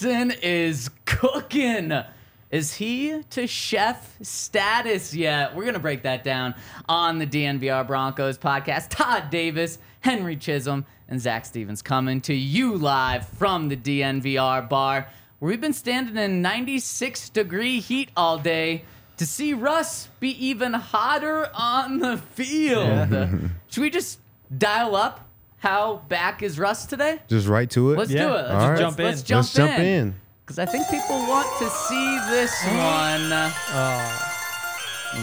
Wilson is cooking. Is he to chef status yet? We're going to break that down on the DNVR Broncos podcast. Todd Davis, Henry Chisholm, and Zac Stevens coming to you live from the DNVR bar where we've been standing in 96 degree heat all day to see Russ be even hotter on the field. Should we just dial up how back is Russ today? Just right to it. Let's Yeah. do it. Let's, All let's- right. Jump in. let's jump Let's jump in. because I think people want to see this oh. one. Oh.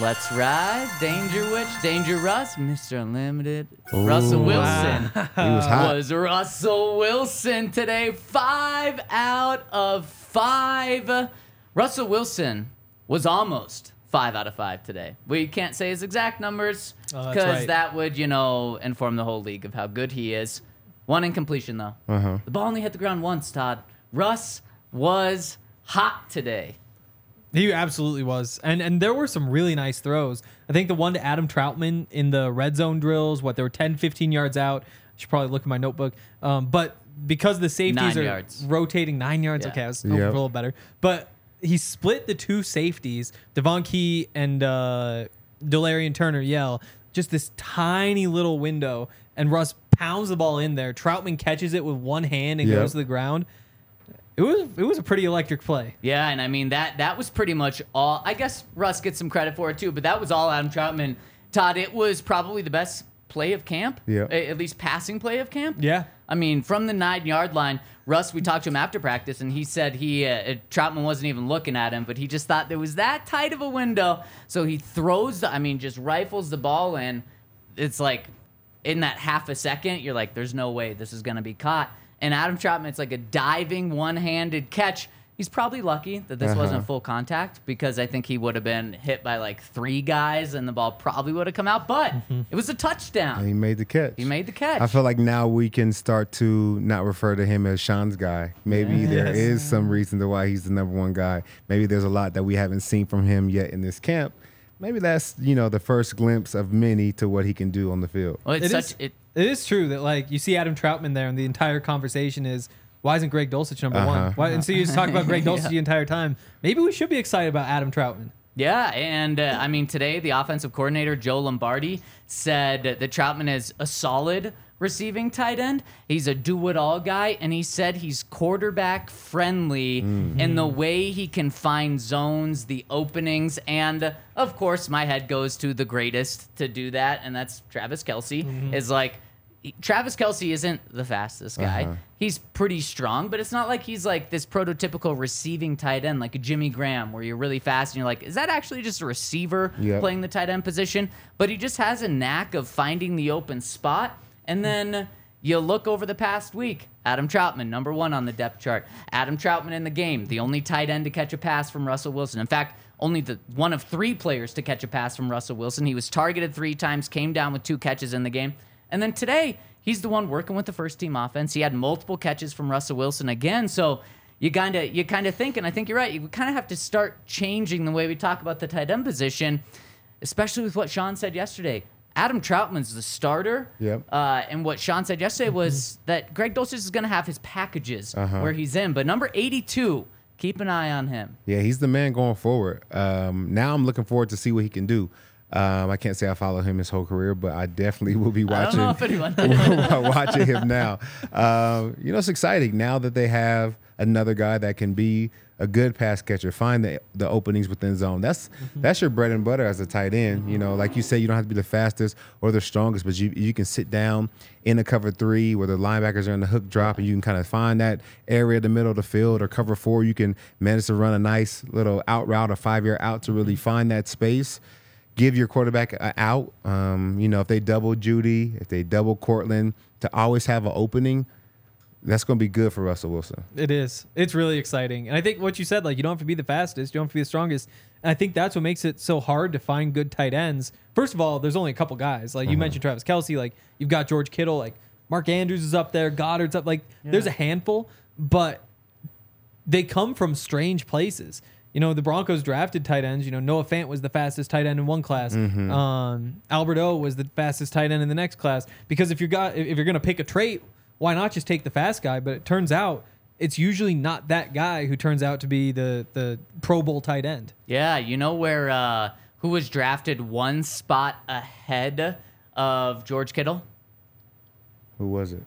Let's ride. Danger Witch, Danger Russ, Mr. Unlimited. Russell Wilson He was hot. was Russell Wilson today. Five out of five. Russell Wilson was almost five out of five today. We can't say his exact numbers Oh, because right. that would, you know, inform the whole league of how good he is. One incompletion though. Uh-huh. The ball only hit the ground once, Todd. Russ was hot today. He absolutely was. And and there were some really nice throws. I think the one to Adam Trautman in the red zone drills, what, they were 10, 15 yards out. I should probably look at my notebook. Um, but because the safeties Nine are yards. rotating nine yards, Yeah. okay, I was Yep. a little better. But he split the two safeties, Devon Key and uh, Delarrin Turner-Yell, just this tiny little window. And Russ pounds the ball in there. Trautman catches it with one hand and Yep. goes to the ground. It was it was a pretty electric play. Yeah, and I mean that that was pretty much all. I guess Russ gets some credit for it too, but that was all Adam Trautman. Todd, it was probably the best play of camp. Yeah. At least passing play of camp. Yeah. I mean, from the nine yard line, Russ. We talked to him after practice, and he said he uh, Trautman wasn't even looking at him, but he just thought there was that tight of a window, so he throws. The, I mean, just rifles the ball in. It's like in that half a second, you're like, there's no way this is going to be caught. And Adam Trautman, it's like a diving one handed catch. He's probably lucky that this wasn't uh-huh. full contact because I think he would have been hit by like three guys and the ball probably would have come out, but mm-hmm. it was a touchdown. And he made the catch. He made the catch. I feel like now we can start to not refer to him as Sean's guy. Maybe there Yes. is some reason to why he's the number one guy. Maybe there's a lot that we haven't seen from him yet in this camp. Maybe that's you know the first glimpse of many to what he can do on the field. well, it's It such is- it. It is true that like you see Adam Trautman there, and the entire conversation is why isn't Greg Dulcich number Uh-huh. one? Why, and so you just talk about Greg Dulcich the entire time. Maybe we should be excited about Adam Trautman. Yeah, and uh, I mean today the offensive coordinator Joe Lombardi said that Trautman is a solid receiving tight end. He's a do-it-all guy, and he said he's quarterback friendly in the way he can find zones, the openings, and of course my head goes to the greatest to do that, and that's Travis Kelce. Is like. Travis Kelce isn't the fastest guy. Uh-huh. He's pretty strong, but it's not like he's like this prototypical receiving tight end like a Jimmy Graham, where you're really fast and you're like, is that actually just a receiver Yep. playing the tight end position? But he just has a knack of finding the open spot. And then you look over the past week, Adam Trautman, number one on the depth chart. Adam Trautman in the game, the only tight end to catch a pass from Russell Wilson. In fact, only the one of three players to catch a pass from Russell Wilson. He was targeted three times, came down with two catches in the game. And then today, he's the one working with the first team offense. He had multiple catches from Russell Wilson again. So you kind of you kind of think, and I think you're right. You kind of have to start changing the way we talk about the tight end position, especially with what Sean said yesterday. Adam Trautman's the starter. Yep. Uh, and what Sean said yesterday was that Greg Dulcich is going to have his packages where he's in. But number 82, keep an eye on him. Yeah, he's the man going forward. Um, now I'm looking forward to see what he can do. Um, I can't say I follow him his whole career, but I definitely will be watching. don't know if anyone did. watching him now. Um, you know, it's exciting now that they have another guy that can be a good pass catcher, find the the openings within zone. That's that's your bread and butter as a tight end. You know, like you said, you don't have to be the fastest or the strongest, but you you can sit down in a cover three where the linebackers are in the hook drop, and you can kind of find that area in the middle of the field or cover four. You can manage to run a nice little out route, a five year out to really find that space give your quarterback an out. Um, you know, if they double Jeudy, if they double Courtland, to always have an opening. that's going to be good for Russell Wilson. It is. It's really exciting. And I think what you said, like, you don't have to be the fastest, you don't have to be the strongest. And I think that's what makes it so hard to find good tight ends. First of all, there's only a couple guys. Like, you mentioned Travis Kelce, like, you've got George Kittle, like, Mark Andrews is up there, Goedert's up. Like, there's a handful, but they come from strange places. You know, the Broncos drafted tight ends. You know, Noah Fant was the fastest tight end in one class. Um, Albert O was the fastest tight end in the next class. Because if you got if you're gonna pick a trait, why not just take the fast guy? But it turns out it's usually not that guy who turns out to be the the Pro Bowl tight end. Yeah, you know where uh, who was drafted one spot ahead of George Kittle? Who was it?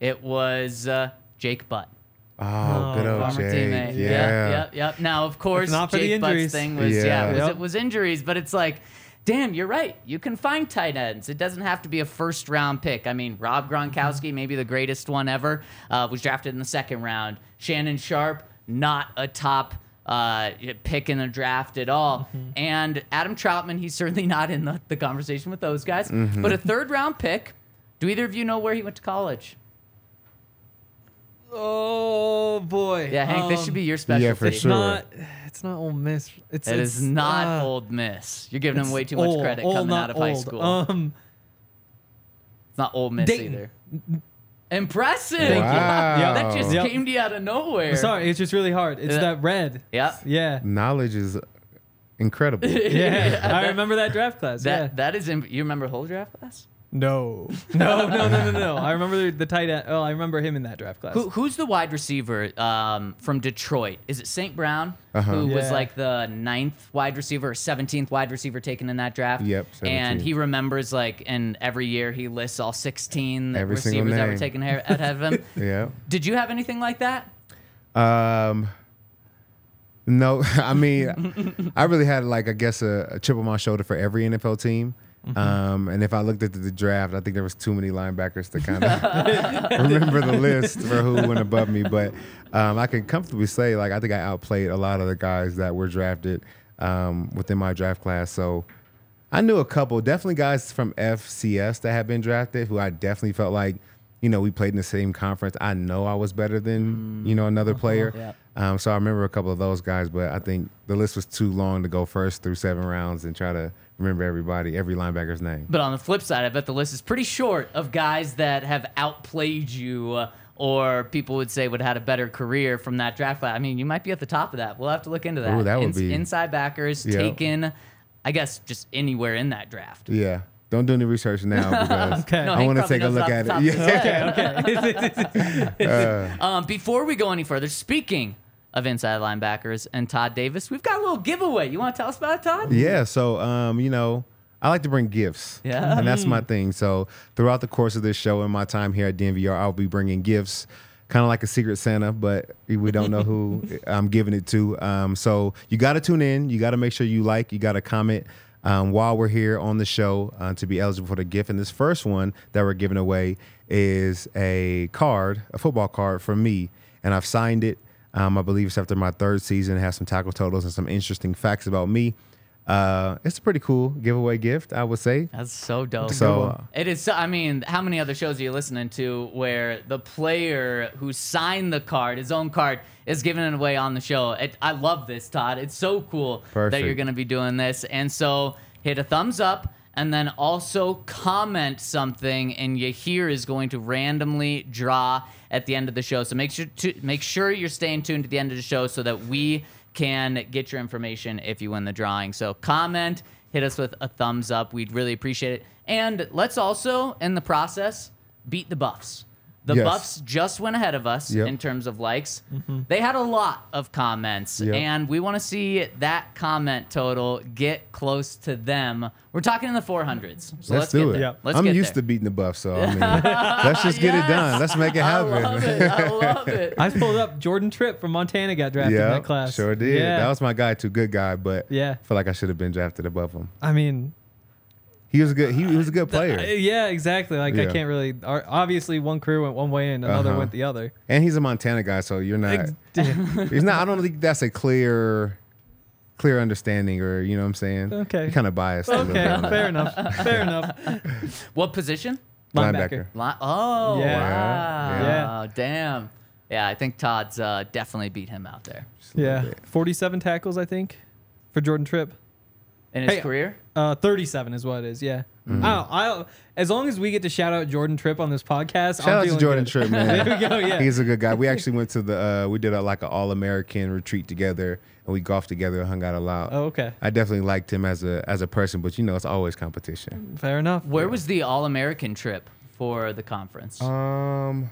It was uh, Jake Butt. Oh, good old Former Jake. teammate. Yeah. Yep, yep, yep. Now, of course, not for the Jake Butt's thing was yeah, Yeah. it, was, Yep. it was injuries, but it's like, damn, you're right. You can find tight ends. It doesn't have to be a first round pick. I mean, Rob Gronkowski, maybe the greatest one ever, uh, was drafted in the second round. Shannon Sharpe, not a top uh, pick in the draft at all. And Adam Trautman, he's certainly not in the, the conversation with those guys, but a third round pick. Do either of you know where he went to college? Oh boy. Yeah, Hank, this should be your specialty. yeah, for It's sure. not. It's not Ole Miss. It's It it's, is not uh, Old Miss. You're giving him it's way too much old, credit old, coming not out of high old. school. Um, it's not Old Miss Dayton. either. Impressive. Wow. Yeah, that just Yep. came to you out of nowhere. sorry, it's just really hard. It's Yeah. that red. Yeah. Yeah. Knowledge is incredible. Yeah. I remember that draft class. That yeah. that is. Im- you remember whole draft class? No. No, no, no, no, no. I remember the, the tight end. Oh, I remember him in that draft class. Who, who's the wide receiver um, from Detroit? Is it St. Brown, Uh-huh. who was Yeah. like the ninth wide receiver or 17th wide receiver taken in that draft? Yep, And 17th. he remembers like, and every year he lists all 16 Every single receivers that were name. taken ahe- ahead of him. yeah. Did you have anything like that? Um, no, I mean, I really had like I guess a, a chip on my shoulder for every NFL team. Um, and if I looked at the, the draft, I think there was too many linebackers to kind of remember the list for who went above me. But um, I can comfortably say like I think I outplayed a lot of the guys that were drafted um, within my draft class. So I knew a couple, definitely guys from FCS that had been drafted who I definitely felt like, you know, we played in the same conference. I know I was better than, you know, another player. Yeah. Um, so I remember a couple of those guys, but I think the list was too long to go first through seven rounds and try to remember everybody, every linebacker's name. But on the flip side, I bet the list is pretty short of guys that have outplayed you, uh, or people would say would have had a better career from that draft class. I mean, you might be at the top of that. We'll have to look into that. Ooh, that would Ins- be- inside backers Yeah. taken, I guess, just anywhere in that draft. Yeah. Don't do any research now because Okay. No, I Hank want to probably take a knows look off at the it. top of his Yeah. head. Um, before we go any further, speaking of inside linebackers and Todd Davis, we've got a little giveaway. You want to tell us about it, Todd? Yeah, so um, you know, I like to bring gifts. Yeah. And that's my thing. So throughout the course of this show and my time here at DNVR, I'll be bringing gifts, kind of like a secret Santa, but we don't know who I'm giving it to. Um, so you got to tune in. You got to make sure you like. You got to comment. Um, while we're here on the show uh, to be eligible for the gift. And this first one that we're giving away is a card, a football card from me. And I've signed it. Um, I believe it's after my third season. It has some tackle totals and some interesting facts about me. Uh, it's a pretty cool giveaway gift, I would say. That's so dope. So, uh, It is. So, I mean, how many other shows are you listening to where the player who signed the card, his own card, is giving it away on the show? It, I love this, Todd. It's so cool that you're going to be doing this. And so, hit a thumbs up, and then also comment something, and Yahir is going to randomly draw at the end of the show. So make sure to make sure you're staying tuned to the end of the show so that we can get your information if you win the drawing. So comment, hit us with a thumbs up. We'd really appreciate it. And let's also, in the process, beat the Buffs. The Yes. Buffs just went ahead of us Yep. in terms of likes. Mm-hmm. They had a lot of comments, Yep. and we want to see that comment total get close to them. We're talking in the 400s. So let's, let's, do get it. there. Yeah. Let's I'm get used there. to beating the buff, so I mean, let's just get it done. Let's make it happen. I love it. I love it. I pulled up Jordan Tripp from Montana got drafted in that class. sure did. Yeah. That was my guy too. Good guy, but Yeah. I feel like I should have been drafted above him. I mean, He was a good. He, he was a good uh, player, yeah, exactly. Like I can't really. Obviously, one career went one way and another Uh-huh. went the other. and he's a Montana guy, so you're not. He's not. I don't think that's a clear, clear understanding, or you know what I'm saying. Okay. You're kind of biased. okay, bit fair enough. Fair enough. What position? Linebacker. Li- oh, Yeah. wow. Yeah, Yeah. Oh, damn. Yeah, I think Todd's uh, definitely beat him out there Yeah, 47 tackles, I think, for Jordan Tripp. in his Hey, career. Uh, 37 is what it is. Yeah. Mm-hmm. I don't, I don't, as long as we get to shout out Jordan Tripp on this podcast, Shout I'm out to Jordan good. Tripp, man. There we go. Yeah. He's a good guy. We actually went to the uh, we did a, like an all American retreat together, and we golfed together, and hung out a lot. oh, okay. I definitely liked him as a as a person, but you know, it's always competition. Fair enough. Where was the All American trip for the conference? Um,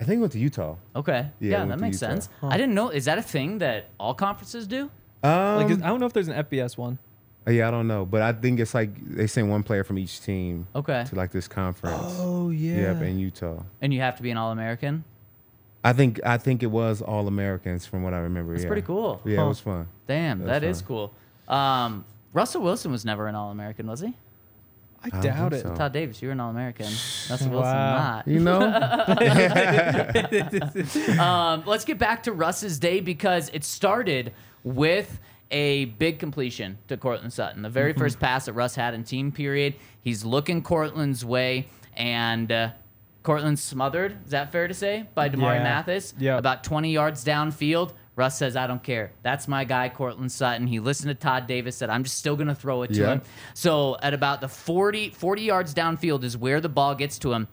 I think he went to Utah. okay. yeah, Yeah, went that makes Utah. sense. I didn't know. Is that a thing that all conferences do? Um, Like, is- I don't know if there's an FBS one. Yeah, I don't know, but I think it's like they send one player from each team Okay. to like this conference. Oh yeah. Yep, in Utah. And you have to be an All American? I think I think it was all Americans from what I remember. That's yeah. pretty cool. Yeah, Huh. it was fun. Damn, That's that is fun. cool. Um, Russell Wilson was never an All American, was he? I don't doubt it. so. Todd Davis, you're an All American. Russell Wilson, not. You know, um, let's get back to Russ's day because it started with a big completion to Courtland Sutton. The very first pass that Russ had in team period, he's looking Courtland's way, and uh, Courtland smothered. Is that fair to say by Damarri Yeah. Mathis? Yep. About 20 yards downfield. Russ says, I don't care. That's my guy, Courtland Sutton. He listened to Todd Davis, said, I'm just still going to throw it to Yeah. him. So at about the 40, 40 yards downfield is where the ball gets to him.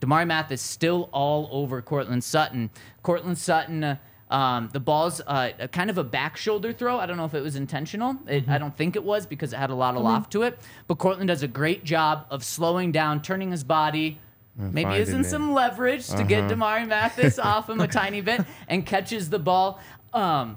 Damarri Mathis still all over Courtland Sutton. Courtland Sutton, uh, um, the ball's uh, a kind of a back shoulder throw. I don't know if it was intentional. It, Mm-hmm. I don't think it was because it had a lot of loft to it. But Courtland does a great job of slowing down, turning his body. Maybe finding using it. some leverage to get Uh-huh. Damarri Mathis off him a tiny bit and catches the ball. Um,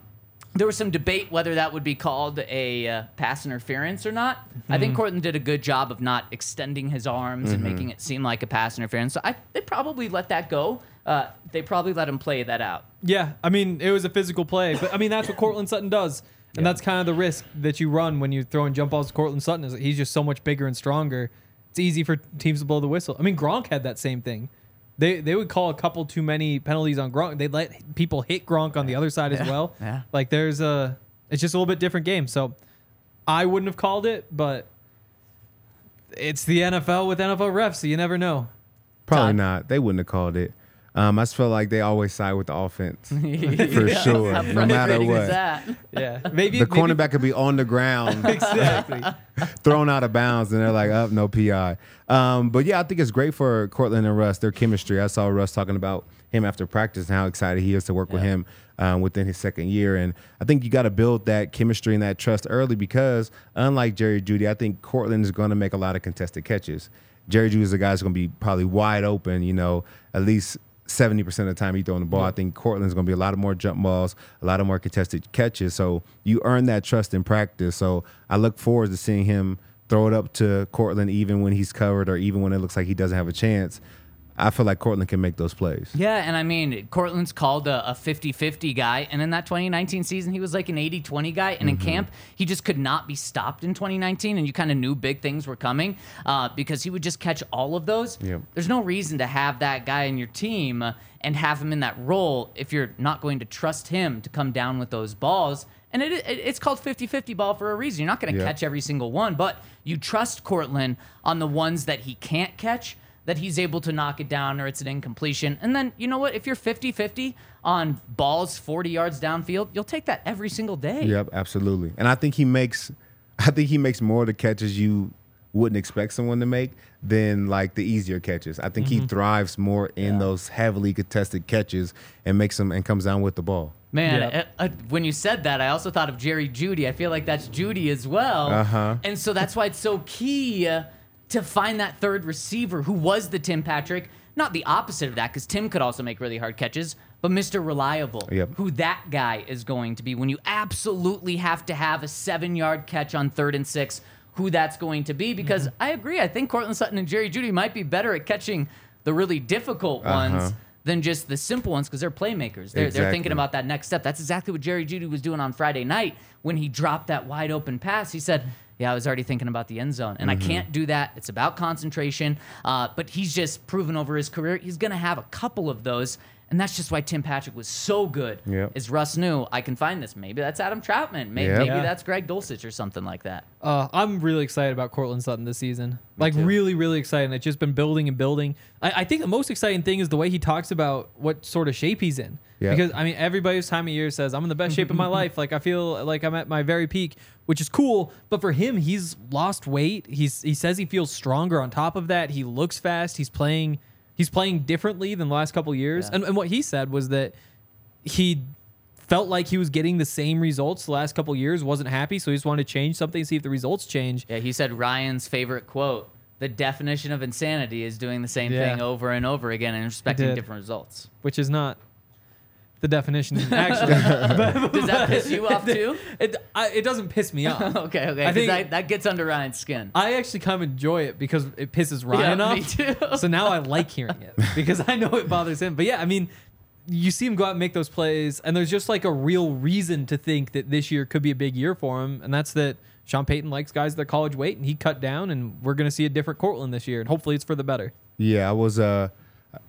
there was some debate whether that would be called a uh, pass interference or not. I Mm-hmm. think Courtland did a good job of not extending his arms and Mm-hmm. making it seem like a pass interference. So I, they probably let that go. Uh, they probably let him play that out. Yeah, I mean, it was a physical play, but I mean, that's what Courtland Sutton does. And that's kind of the risk that you run when you're throwing jump balls to Courtland Sutton is that he's just so much bigger and stronger. It's easy for teams to blow the whistle. I mean, Gronk had that same thing. They they would call a couple too many penalties on Gronk. They'd let people hit Gronk on the other side as well. yeah. Like there's a it's just a little bit different game. So I wouldn't have called it, but it's the NFL with NFL refs, so you never know. probably Todd? not. They wouldn't have called it. Um, I just feel like they always side with the offense for Yeah, sure, no matter what. Yeah, maybe The maybe- cornerback could be on the ground, exactly. thrown out of bounds, and they're like, "Up, no PI." Um, but yeah, I think it's great for Courtland and Russ. Their chemistry. I saw Russ talking about him after practice and how excited he is to work with him um, within his second year. And I think you got to build that chemistry and that trust early because, unlike Jerry Jeudy, I think Courtland is going to make a lot of contested catches. Jerry Jeudy is a guy who's going to be probably wide open. You know, at least. 70% of the time he throwing the ball. I think Courtland's going to be a lot of more jump balls, a lot of more contested catches. So you earn that trust in practice. So I look forward to seeing him throw it up to Courtland even when he's covered or even when it looks like he doesn't have a chance. I feel like Courtland can make those plays. Yeah, and I mean, Courtland's called a, a 50-50 guy, and in that 2019 season, he was like an 80-20 guy, and in Mm-hmm. camp, he just could not be stopped in 2019, and you kind of knew big things were coming uh, because he would just catch all of those. Yep. There's no reason to have that guy in your team and have him in that role if you're not going to trust him to come down with those balls. And it, it, it's called 50-50 ball for a reason. You're not going to Yep. catch every single one, but you trust Courtland on the ones that he can't catch that he's able to knock it down or it's an incompletion. And then, you know what? If you're 50 50 on balls 40 yards downfield, you'll take that every single day. Yep, absolutely. And I think he makes I think he makes more of the catches you wouldn't expect someone to make than like the easier catches. I think he thrives more in those heavily contested catches and makes them and comes down with the ball. Man, Yeah. uh, uh, when you said that, I also thought of Jerry Jeudy. I feel like that's Jeudy as well. Uh-huh. And so that's why it's so key uh, to find that third receiver who was the Tim Patrick. Not the opposite of that, because Tim could also make really hard catches, but Mr. Reliable, Yep. who that guy is going to be when you absolutely have to have a seven yard catch on third and six, who that's going to be. Because Mm-hmm. I agree, I think Courtland Sutton and Jerry Jeudy might be better at catching the really difficult Uh-huh. ones than just the simple ones because they're playmakers. They're, they're thinking about that next step. That's exactly what Jerry Jeudy was doing on Friday night when he dropped that wide open pass. He said, Yeah, I was already thinking about the end zone, and Mm-hmm. I can't do that. It's about concentration. Uh, but he's just proven over his career he's going to have a couple of those. And that's just why Tim Patrick was so good. Yep. Is Russ knew I can find this. Maybe that's Adam Trautman. Maybe, Yep. maybe Yeah. that's Greg Dulcich or something like that. Uh, I'm really excited about Courtland Sutton this season. like too. really, really excited. It's just been building and building. I, I think the most exciting thing is the way he talks about what sort of shape he's in. Yeah. Because I mean, everybody's time of year says I'm in the best shape of my life. Like I feel like I'm at my very peak, which is cool. But for him, he's lost weight. He's he says he feels stronger. On top of that, he looks fast. He's playing. He's playing differently than the last couple years. Yeah. And, and what he said was that he felt like he was getting the same results the last couple years, wasn't happy, so he just wanted to change something, see if the results change. Yeah, he said Ryan's favorite quote: "The definition of insanity is doing the same Yeah. thing over and over again and expecting different results." which is not the definition actually. Does that piss you off too? it, I, it doesn't piss me off. okay, okay. I 'cause think- that, that gets under Ryan's skin. I actually kind of enjoy it because it pisses Ryan Yeah, off. me too. So now I like hearing it because I know it bothers him. But yeah, I mean, you see him go out and make those plays, and there's just like a real reason to think that this year could be a big year for him, and that's that Sean Payton likes guys their college weight, and he cut down, and we're gonna see a different Courtland this year, and hopefully it's for the better. Yeah, I was. Uh,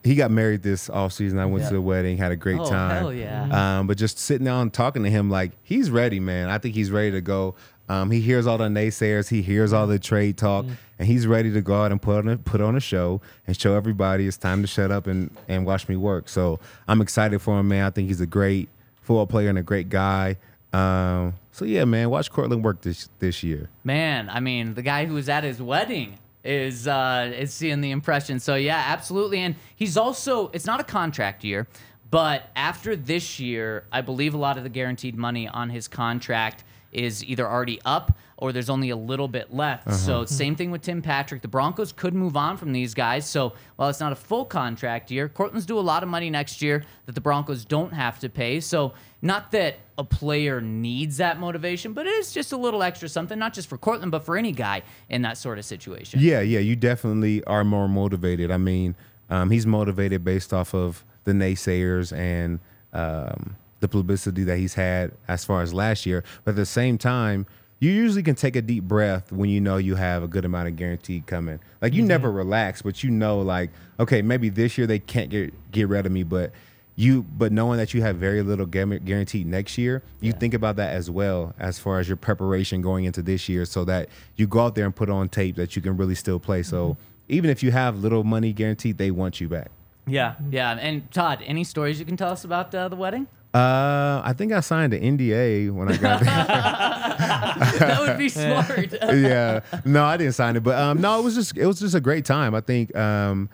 he got married this off season. I went Yeah. to the wedding, had a great Oh, time. hell yeah. Um, but just sitting down and talking to him, like he's ready, man. I think he's ready to go. Um, he hears all the naysayers, he hears all the trade talk, and he's ready to go out and put on a, put on a show and show everybody it's time to shut up and and watch me work. So I'm excited for him, man. I think he's a great football player and a great guy. Um, so yeah, man, watch Courtland work this this year. Man, I mean, the guy who was at his wedding is uh, is seeing the impression. So yeah, absolutely. And he's also it's not a contract year, but after this year, I believe a lot of the guaranteed money on his contract is either already up or there's only a little bit left. So same thing with Tim Patrick. The Broncos could move on from these guys. So while it's not a full contract year, Courtland's due a lot of money next year that the Broncos don't have to pay. So not that a player needs that motivation, but it is just a little extra something, not just for Courtland, but for any guy in that sort of situation. Yeah, yeah, you definitely are more motivated. I mean, um, he's motivated based off of the naysayers and um, the publicity that he's had as far as last year. But at the same time, you usually can take a deep breath when you know you have a good amount of guaranteed coming. Like you never relax, but you know, like, okay, maybe this year they can't get get rid of me, but you but knowing that you have very little guar- guaranteed next year you think about that as well as far as your preparation going into this year so that you go out there and put on tape that you can really still play so even if you have little money guaranteed they want you back Yeah, yeah. And Todd, any stories you can tell us about uh, the wedding? uh i think i signed an nda when i got there that would be smart. yeah no i didn't sign it but um no it was just it was just a great time i think um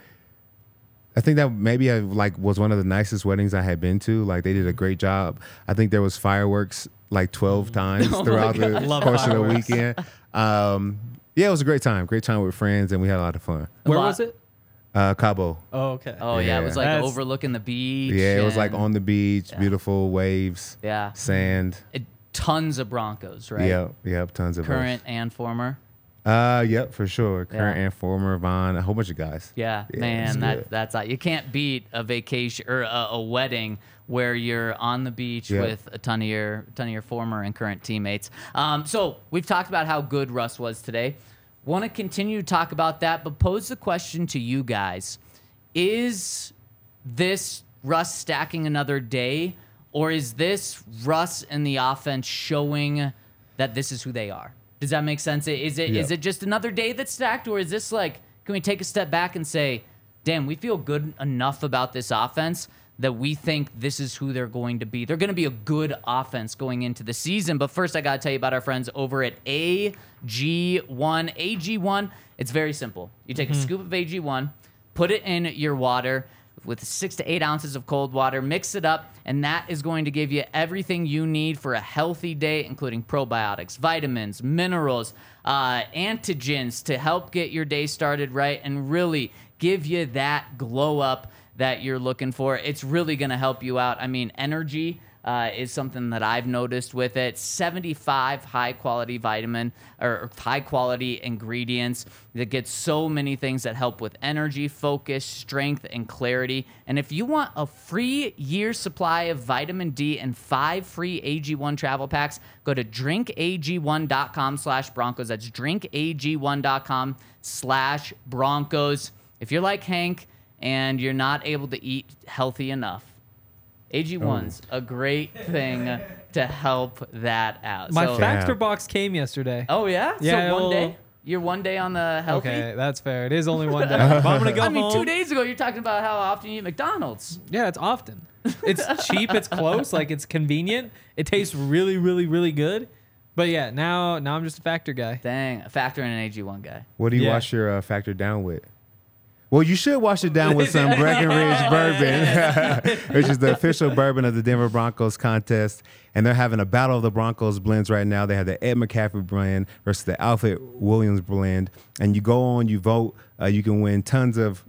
I think that maybe I like was one of the nicest weddings I had been to. Like they did a great job. I think there was fireworks like twelve times Oh throughout the Love course of the fireworks. weekend. Um, yeah, it was a great time. Great time with friends, and we had a lot of fun. Where was it? Uh, Cabo. Oh, okay. Oh yeah, it was like That's- overlooking the beach. Yeah, it was like on the beach, beautiful waves, Yeah, sand. It- tons of Broncos, right? Yep, yep, tons of us. Current and former. Uh, yep, for sure. Current Yeah. and former Vaughn, a whole bunch of guys. Yeah, Yeah, it's man, good. that that's uh, you can't beat a vacation or a, a wedding where you're on the beach Yeah. with a ton of your ton of your former and current teammates. Um, so we've talked about how good Russ was today. Want to continue to talk about that, but pose the question to you guys: Is this Russ stacking another day, or is this Russ and the offense showing that this is who they are? Does that make sense? Is it is Yeah. it just another day that's stacked, or is this like can we take a step back and say, damn, we feel good enough about this offense that we think this is who they're going to be. They're going to be a good offense going into the season. But first, I got to tell you about our friends over at AG1. AG1, it's very simple. You take a mm-hmm. scoop of AG1, put it in your water with six to eight ounces of cold water, mix it up, and that is going to give you everything you need for a healthy day, including probiotics, vitamins, minerals, uh, antigens to help get your day started right and really give you that glow up that you're looking for. It's really going to help you out. I mean, energy uh, is something that I've noticed with it. 75 high quality vitamin or high quality ingredients that get so many things that help with energy, focus, strength, and clarity. And if you want a free year supply of vitamin D and five free AG1 travel packs, go to drinkag1.com slash Broncos. That's drinkag1.com slash Broncos. If you're like Hank and you're not able to eat healthy enough, AG1's a great thing to help that out. My so, factor Yeah. box came yesterday. Oh yeah. Yeah, So one well- day. You're one day on the healthy. Okay, that's fair. It is only one day. But I'm gonna go I mean, home. two days ago you're talking about how often you eat McDonald's. Yeah, it's often. It's cheap. It's close. Like it's convenient. It tastes really, really, really good. But yeah, now now I'm just a factor guy. Dang, a factor in an AG1 guy. What do you Yeah. wash your uh, factor down with? Well, you should wash it down with some Breckenridge bourbon, which is the official bourbon of the Denver Broncos contest. And they're having a battle of the Broncos blends right now. They have the Ed McCaffrey blend versus the Alfred Williams blend. And you go on, you vote. Uh, you can win tons of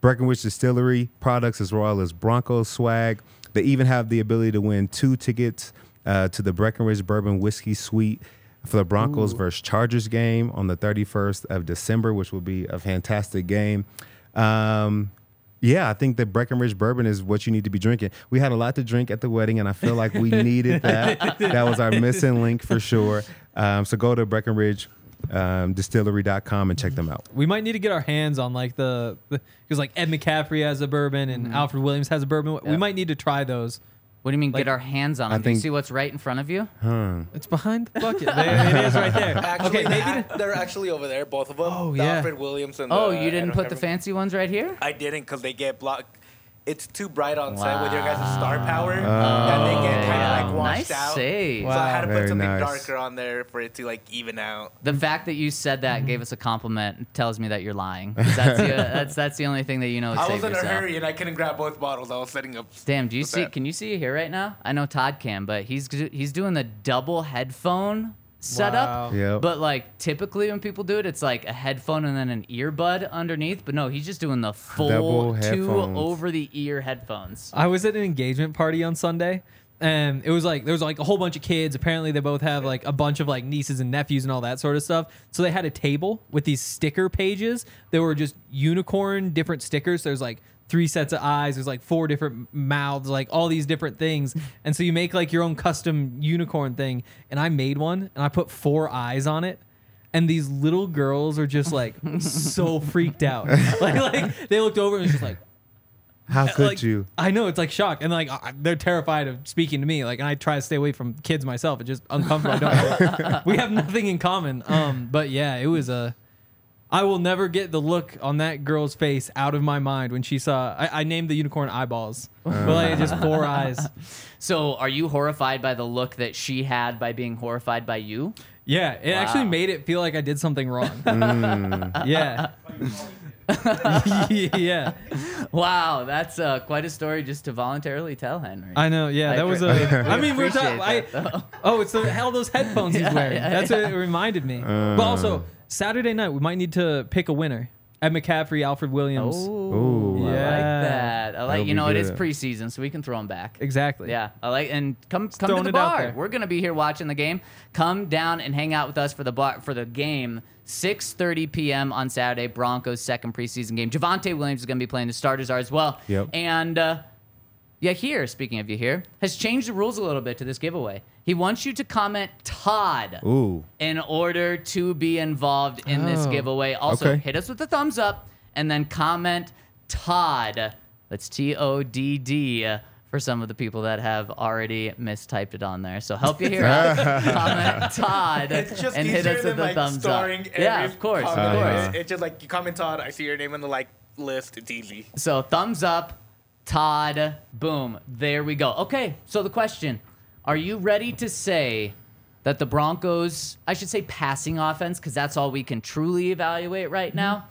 Breckenridge Distillery products as well as Broncos swag. They even have the ability to win two tickets uh, to the Breckenridge Bourbon Whiskey Suite for the Broncos versus Chargers game on the 31st of December, which will be a fantastic game. Um, yeah, I think the Breckenridge bourbon is what you need to be drinking. We had a lot to drink at the wedding, and I feel like we needed that. that was our missing link for sure. Um, so go to Breckenridge um, distillery.com and check them out. We might need to get our hands on like the because like Ed McCaffrey has a bourbon and Alfred Williams has a bourbon. We might need to try those. What do you mean Like- get our hands on I them? Do you think- see what's right in front of you? It's behind the bucket. There it is right there. Actually, okay, maybe. they- they're actually over there, both of them. Oh, the yeah. Alfred Williams and Oh, the you didn't Ed put the fancy ones right here? I didn't because they get blocked. It's too bright on set with your guys' star power that they get kind of oh. like washed Nice out. save. So I had to Very put something nice. darker on there for it to like even out. The fact that you said that gave us a compliment tells me that you're lying. That's the, that's that's the only thing that you know. I was in a hurry and I couldn't grab both bottles. I was setting up. Damn, do you see? that. Can you see it here right now? I know Todd can, but he's he's doing the double headphone setup. Wow. Yep. But like typically when people do it, it's like a headphone and then an earbud underneath. But no, he's just doing the full two over the ear headphones. I was at an engagement party on Sunday, and it was like there was like a whole bunch of kids. Apparently, they both have like a bunch of like nieces and nephews and all that sort of stuff. So they had a table with these sticker pages. There were just unicorn different stickers. There's like three sets of eyes. There's like four different mouths, like all these different things. And so you make like your own custom unicorn thing. And I made one, and I put four eyes on it. And these little girls are just like so freaked out. Like, like they looked over and was just like, How could like, you? I know it's like shock, and like I- they're terrified of speaking to me. Like, and I try to stay away from kids myself. It's just uncomfortable. I don't. we have nothing in common. Um, but yeah, it was a. I will never get the look on that girl's face out of my mind when she saw. I, I named the unicorn eyeballs, but like just four eyes. So are you horrified by the look that she had by being horrified by you? Yeah, it actually Wow. made it feel like I did something wrong. Mm. Yeah. yeah, Wow, that's uh, quite a story just to voluntarily tell, Henry. I know. Yeah, I that was appre- a. I mean, we're talking. I. Oh, it's the hell those headphones he's Yeah, wearing. yeah, That's yeah. what it reminded me. but also Saturday night we might need to pick a winner. Ed McCaffrey, Alfred Williams. Oh, Ooh. I like Yeah. That. I like That'll you know it is good. preseason, so we can throw them back. Exactly. Yeah, I like and come come to the it out bar. there. We're gonna be here watching the game. Come down and hang out with us for the bar for the game. 6:30 p.m. on Saturday. Broncos second preseason game. Javonte Williams is gonna be playing. The starters are as well. Yep. And uh, yeah, here speaking of you here has changed the rules a little bit to this giveaway. He wants you to comment Todd Ooh. in order to be involved in this Oh. giveaway. Also, Okay. hit us with a thumbs up and then comment Todd. That's T O D D uh, for some of the people that have already mistyped it on there. So help you here out. comment Todd It's just and hit us with a like thumbs up. every Yeah, of course, of comment. course. Uh-huh. It's just like you comment Todd. I see your name on the like list. It's easy. So thumbs up, Todd. Boom. There we go. Okay. So the question: Are you ready to say that the Broncos, I should say, passing offense, because that's all we can truly evaluate right now.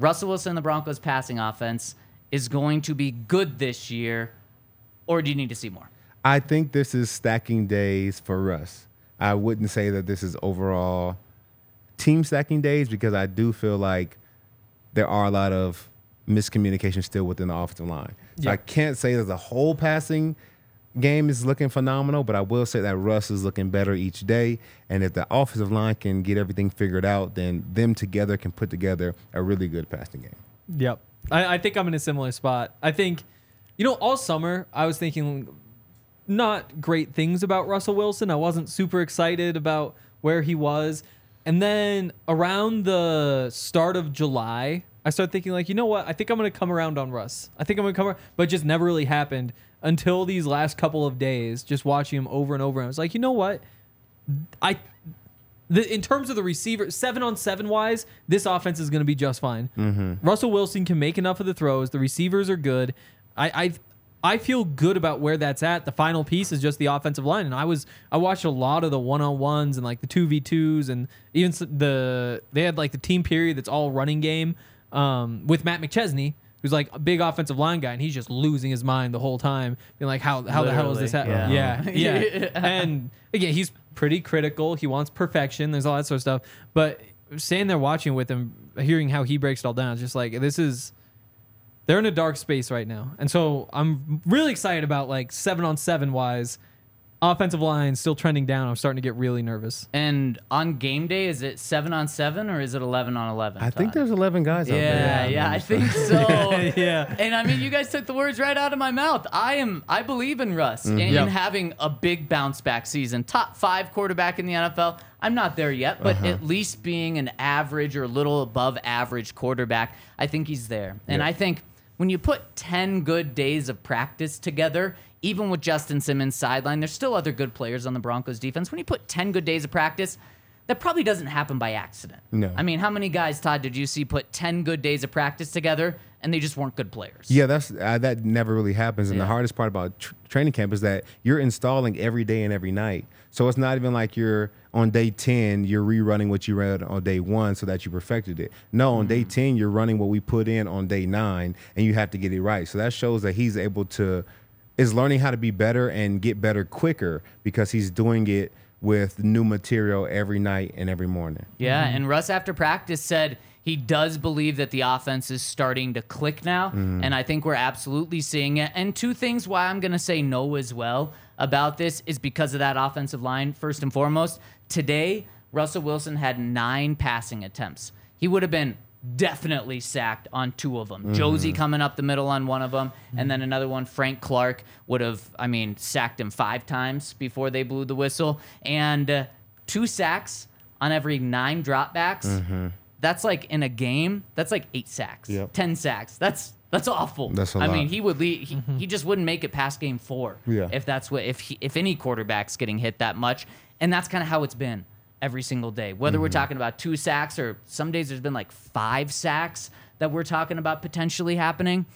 Russell Wilson, the Broncos' passing offense is going to be good this year, or do you need to see more? I think this is stacking days for Russ. I wouldn't say that this is overall team stacking days because I do feel like there are a lot of miscommunication still within the offensive line. So Yeah. I can't say that the whole passing game is looking phenomenal, but I will say that Russ is looking better each day. And if the offensive line can get everything figured out, then them together can put together a really good passing game. Yep. I, I think I'm in a similar spot. I think, you know, all summer I was thinking not great things about Russell Wilson. I wasn't super excited about where he was. And then around the start of July, I started thinking like, you know what? I think I'm gonna come around on Russ. I think I'm gonna come, around, but just never really happened until these last couple of days. Just watching him over and over, and I was like, you know what? I, the, in terms of the receiver, seven on seven wise, this offense is gonna be just fine. Mm-hmm. Russell Wilson can make enough of the throws. The receivers are good. I, I I feel good about where that's at. The final piece is just the offensive line, and I was I watched a lot of the one on ones and like the two v twos, and even the they had like the team period that's all running game um, with Matt McChesney, who's like a big offensive line guy, and he's just losing his mind the whole time, being like, how how the hell is this happening? yeah. Yeah, yeah, and again, he's pretty critical. He wants perfection. There's all that sort of stuff, but standing there watching with him, hearing how he breaks it all down, it's just like this is they're in a dark space right now. And so I'm really excited about like seven on seven wise. Offensive line still trending down. I'm starting to get really nervous. And on game day, is it seven on seven or is it eleven on eleven? I think there's 11 guys out Yeah, there. yeah, I think so. Yeah. And I mean, you guys took the words right out of my mouth. I am, I believe in Russ mm-hmm. in, in Yep. having a big bounce back season. Top five quarterback in the NFL. I'm not there yet, but uh-huh. at least being an average or a little above average quarterback, I think he's there. And Yeah. I think when you put 10 good days of practice together, even with Justin Simmons sideline, there's still other good players on the Broncos defense. When you put 10 good days of practice, that probably doesn't happen by accident. No. I mean, how many guys, Todd, did you see put 10 good days of practice together and they just weren't good players? Yeah, that's uh, that never really happens. And Yeah. the hardest part about tr- training camp is that you're installing every day and every night. So it's not even like you're on day 10, you're rerunning what you read on day one so that you perfected it. No, on day 10, you're running what we put in on day nine and you have to get it right. So that shows that he's able to, is learning how to be better and get better quicker because he's doing it with new material every night and every morning. Yeah, mm-hmm. and Russ after practice said he does believe that the offense is starting to click now, mm-hmm. and I think we're absolutely seeing it. And two things why I'm going to say no as well about this is because of that offensive line first and foremost. Today, Russell Wilson had 9 passing attempts. He would have been definitely sacked on two of them. Mm-hmm. Josie coming up the middle on one of them, and then another one, Frank Clark, would have, I mean, sacked him five times before they blew the whistle. And uh, two sacks on every nine dropbacks. Mm-hmm. That's like in a game, that's like eight sacks, Yep. 10 sacks. That's that's awful. That's a I mean, he would lead, he, mm-hmm. he just wouldn't make it past game four Yeah. if that's what if he, if any quarterback's getting hit that much. And that's kind of how it's been every single day. Whether Mm-hmm. we're talking about two sacks or some days there's been like five sacks that we're talking about potentially happening,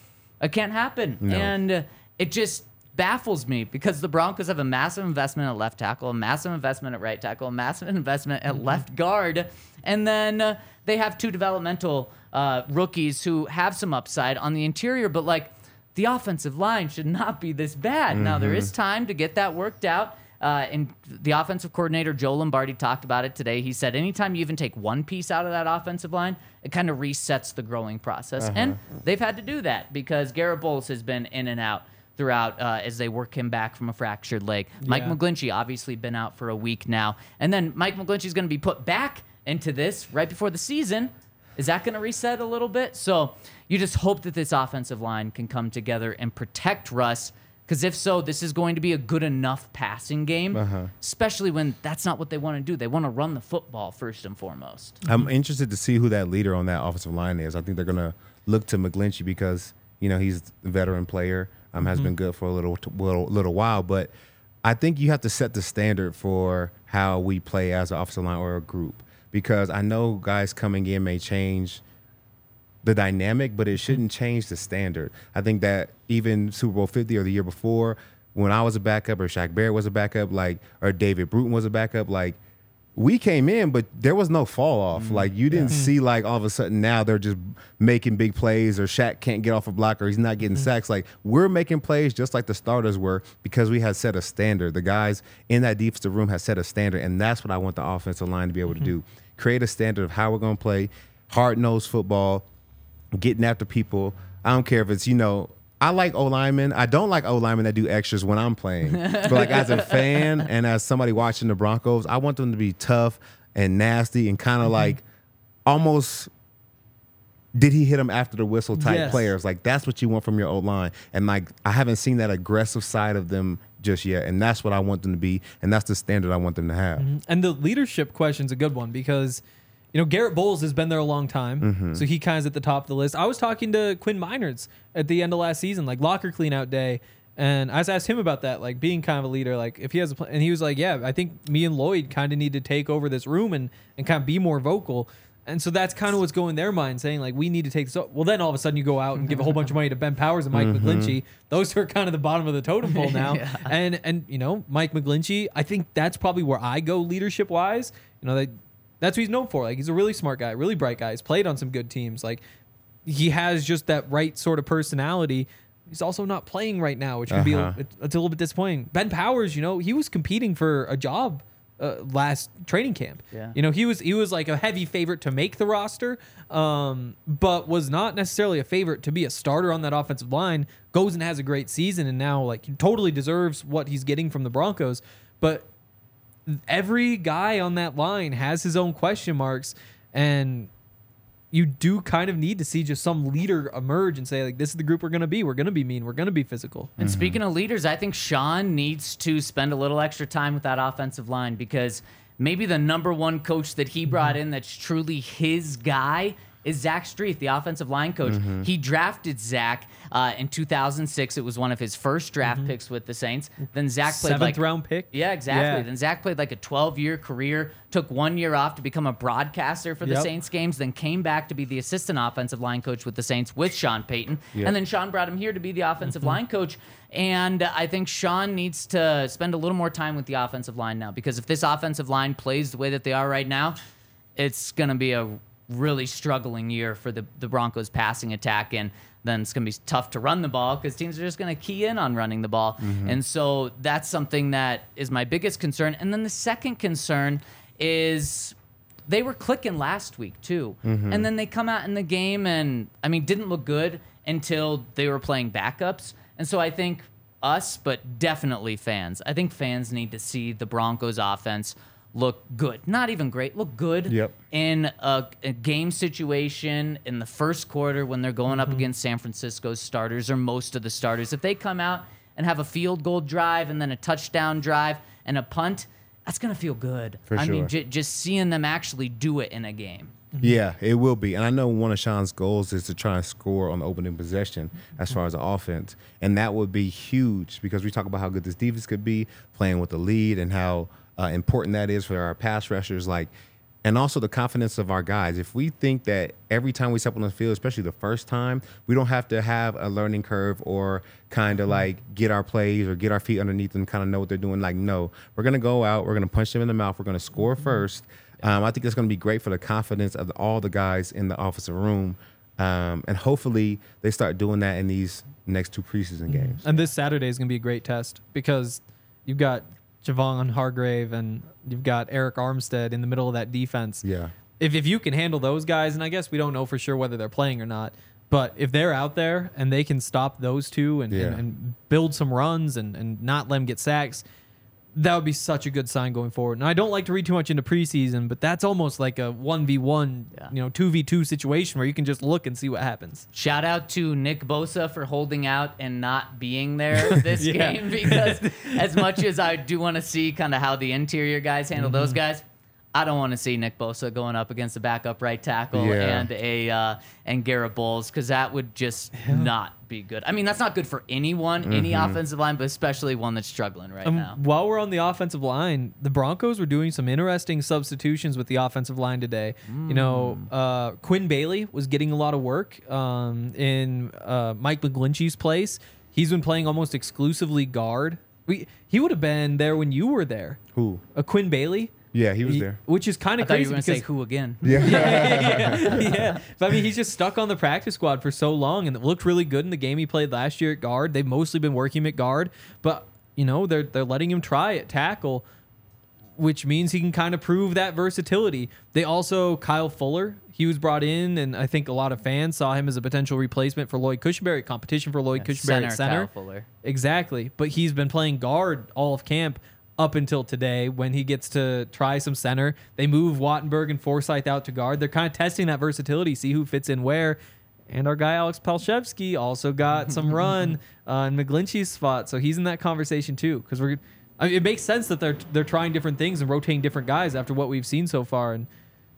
it can't happen. No. And it just baffles me because the Broncos have a massive investment at left tackle, a massive investment at right tackle, a massive investment at left guard, and then uh, they have two developmental uh, rookies who have some upside on the interior, but like the offensive line should not be this bad. Now there is time to get that worked out. Uh, and the offensive coordinator Joe Lombardi talked about it today. He said anytime you even take one piece out of that offensive line, it kind of resets the growing process. And they've had to do that because Garett Bolles has been in and out throughout uh, as they work him back from a fractured leg. Mike Yeah. McGlinchey obviously been out for a week now, and then Mike McGlinchey's going to be put back into this right before the season. Is that going to reset a little bit? So you just hope that this offensive line can come together and protect Russ. Because if so, this is going to be a good enough passing game, especially when that's not what they want to do. They want to run the football first and foremost. I'm interested to see who that leader on that offensive line is. I think they're going to look to McGlinchey because you know he's a veteran player, um, has been good for a little, little little while. But I think you have to set the standard for how we play as an offensive line or a group because I know guys coming in may change the dynamic, but it mm-hmm. shouldn't change the standard. I think that even Super Bowl 50 or the year before, when I was a backup or Shaq Barrett was a backup, like or David Bruton was a backup, like we came in, but there was no fall off. Mm-hmm. Like you didn't see like all of a sudden now they're just making big plays or Shaq can't get off a block or he's not getting mm-hmm. sacks. Like we're making plays just like the starters were because we had set a standard. The guys in that defensive room had set a standard, and that's what I want the offensive line to be able to do. Create a standard of how we're gonna play, hard nosed football, getting after people. I don't care if it's, you know, I like O linemen. I don't like O linemen that do extras when I'm playing. but like as a fan and as somebody watching the Broncos, I want them to be tough and nasty and kind of mm-hmm. like almost did he hit him after the whistle type Yes. players. Like that's what you want from your O line. And like I haven't seen that aggressive side of them just yet. And that's what I want them to be. And that's the standard I want them to have. Mm-hmm. And the leadership question's a good one because you know, Garett Bolles has been there a long time, Mm-hmm. so he kind of at the top of the list. I was talking to Quinn Meinerz at the end of last season, like locker clean out day, and I asked him about that, like being kind of a leader, like if he has a plan, and he was like, yeah, I think me and Lloyd kind of need to take over this room and and kind of be more vocal. And so that's kind of what's going in their mind, saying like we need to take this. o- Well, then all of a sudden you go out and give a whole bunch of money to Ben Powers and Mike Mm-hmm. McGlinchey. Those are kind of the bottom of the totem pole now. Yeah. And and you know Mike McGlinchey, I think that's probably where I go leadership wise. You know they, that's what he's known for. Like he's a really smart guy, really bright guy. He's played on some good teams. Like he has just that right sort of personality. He's also not playing right now, which could be Uh-huh. it- it's a little bit disappointing. Ben Powers, you know, he was competing for a job uh, last training camp. Yeah. You know, he was he was like a heavy favorite to make the roster, um, but was not necessarily a favorite to be a starter on that offensive line. Goes and has a great season, and now like he totally deserves what he's getting from the Broncos. But every guy on that line has his own question marks, and you do kind of need to see just some leader emerge and say like, "This is the group we're gonna be. We're gonna be mean. We're gonna be physical." And mm-hmm. speaking of leaders, I think Sean needs to spend a little extra time with that offensive line because maybe the number one coach that he brought mm-hmm. in that's truly his guy is Zach Strief, the offensive line coach. Mm-hmm. He drafted Zach uh, in 2006. It was one of his first draft mm-hmm. picks with the Saints. Then Zach played Seventh like round pick. Yeah, exactly. Yeah. Then Zach played like a 12 year career, took one year off to become a broadcaster for the Yep. Saints games, then came back to be the assistant offensive line coach with the Saints with Sean Payton. Yeah. And then Sean brought him here to be the offensive mm-hmm. line coach. And I think Sean needs to spend a little more time with the offensive line now because if this offensive line plays the way that they are right now, it's going to be a really struggling year for the, the Broncos passing attack. And then it's going to be tough to run the ball because teams are just going to key in on running the ball. Mm-hmm. And so that's something that is my biggest concern. And then the second concern is they were clicking last week too. Mm-hmm. And then they come out in the game and, I mean, didn't look good until they were playing backups. And so I think us, but definitely fans, I think fans need to see the Broncos offense look good. Not even great, look good Yep. in a, a game situation in the first quarter when they're going up mm-hmm. against San Francisco's starters or most of the starters. If they come out and have a field goal drive and then a touchdown drive and a punt, that's going to feel good. For I mean, j- just seeing them actually do it in a game. Mm-hmm. Yeah, it will be. And I know one of Sean's goals is to try and score on the opening possession as far as the offense. And that would be huge because we talk about how good this defense could be playing with the lead and how uh, important that is for our pass rushers. Like, and also the confidence of our guys. If we think that every time we step on the field, especially the first time, we don't have to have a learning curve or kind of like get our plays or get our feet underneath them, kind of know what they're doing. Like, no, we're going to go out, we're going to punch them in the mouth, we're going to score first. Um, I think that's going to be great for the confidence of all the guys in the offensive room. Um, and hopefully they start doing that in these next two preseason games. And this Saturday is going to be a great test because you've got Javon Hargrave and you've got Arik Armstead in the middle of that defense. Yeah. If, if you can handle those guys, and I guess we don't know for sure whether they're playing or not, but if they're out there and they can stop those two and, Yeah. and, and build some runs and, and not let them get sacks, that would be such a good sign going forward. And I don't like to read too much into preseason, but that's almost like a 1v1, Yeah. you know, 2v2 situation where you can just look and see what happens. Shout out to Nick Bosa for holding out and not being there this Yeah. game because as much as I do want to see kind of how the interior guys handle those Mm-hmm. guys, I don't want to see Nick Bosa going up against a backup right tackle Yeah. and a uh, and Garett Bolles because that would just not be good. I mean, that's not good for anyone, any Mm-hmm. offensive line, but especially one that's struggling right Um, now. While we're on the offensive line, the Broncos were doing some interesting substitutions with the offensive line today. You know, uh, Quinn Bailey was getting a lot of work um, in uh, Mike McGlinchey's place. He's been playing almost exclusively guard. We, he would have been there when you were there. Who? Uh, Quinn Bailey. Yeah, he was He- there. Which is kind I of thought you crazy were going to say because who again. Yeah. yeah, yeah, yeah. But I mean, he's just stuck on the practice squad for so long, and it looked really good in the game he played last year at guard. They've mostly been working him at guard, but you know they're they're letting him try at tackle, which means he can kind of prove that versatility. They also Kyle Fuller. He was brought in, and I think a lot of fans saw him as a potential replacement for Lloyd Cushenberry, competition for Lloyd Cushenberry Center, at center. Kyle Fuller. Exactly. But he's been playing guard all of camp up until today when he gets to try some center. They move Wattenberg and Forsyth out to guard. They're kind of testing that versatility, see who fits in where. And our guy Alex Palczewski also got some run uh, in McGlinchey's spot, so he's in that conversation too. Because we're, I mean, it makes sense that they're they're trying different things and rotating different guys after what we've seen so far. And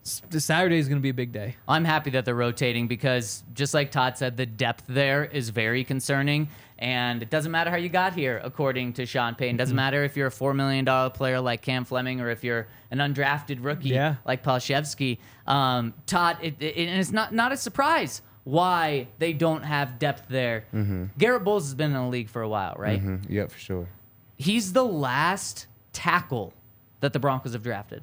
Saturday is going to be a big day. I'm happy that they're rotating because, just like Todd said, the depth there is very concerning. And it doesn't matter how you got here, according to Sean Payton. Doesn't matter if you're a $4 million player like Cam Fleming or if you're an undrafted rookie Yeah. like Palczewski. Um, Todd, it, it, and it's not, not a surprise why they don't have depth there. Garett Bolles has been in the league for a while, right? Mhm. Yep, for sure. He's the last tackle that the Broncos have drafted.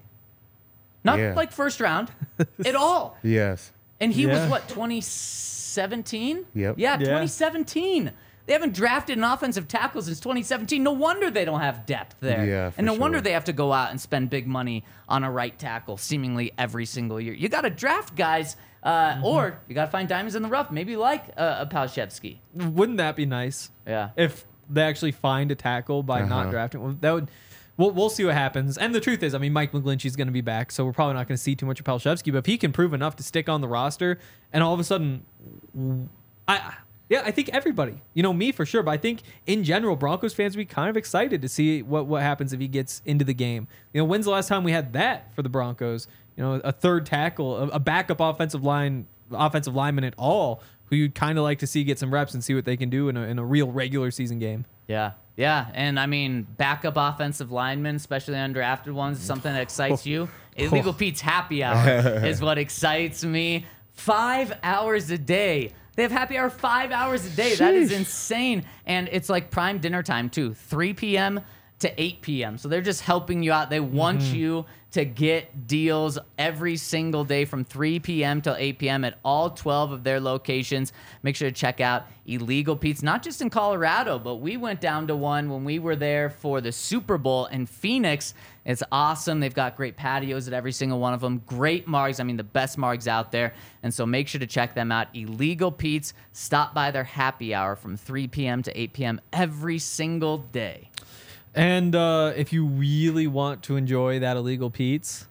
Not Yeah. like first round at all. Yes. And he Yeah. was what 2017? Yep. Yeah, Yeah. 2017. They haven't drafted an offensive tackle since 2017. No wonder they don't have depth there. Yeah, for and no wonder they have to go out and spend big money on a right tackle seemingly every single year. You got to draft guys, uh, Mm-hmm. or you got to find diamonds in the rough. Maybe like uh, a Palczewski. Wouldn't that be nice? Yeah. If they actually find a tackle by not Uh-huh. drafting, well, that would. We'll, we'll see what happens. And the truth is, I mean, Mike McGlinchey's going to be back, so we're probably not going to see too much of Palczewski. But if he can prove enough to stick on the roster, and all of a sudden, I yeah, I think everybody, you know, me for sure, but I think in general, Broncos fans would be kind of excited to see what what happens if he gets into the game. You know, when's the last time we had that for the Broncos? You know, a third tackle, a, a backup offensive line, offensive lineman at all, who you'd kind of like to see get some reps and see what they can do in a, in a real regular season game. Yeah. Yeah. And I mean, backup offensive linemen, especially undrafted ones, is something that excites oh. you. Illegal oh. Pete's happy hour is what excites me. Five hours a day. They have happy hour five hours a day. That is insane. And it's like prime dinner time, too 3 p.m. to 8 p.m. So they're just helping you out. They want mm-hmm. you to get deals every single day from 3 p.m. till 8 p.m. at all 12 of their locations. Make sure to check out Illegal Pete's, not just in Colorado, but we went down to one when we were there for the Super Bowl in Phoenix. It's awesome. They've got great patios at every single one of them. Great margs. I mean, the best margs out there. And so make sure to check them out. Illegal Pete's. Stop by their happy hour from 3 p.m. to 8 p.m. every single day. And uh, if you really want to enjoy that illegal Pete's,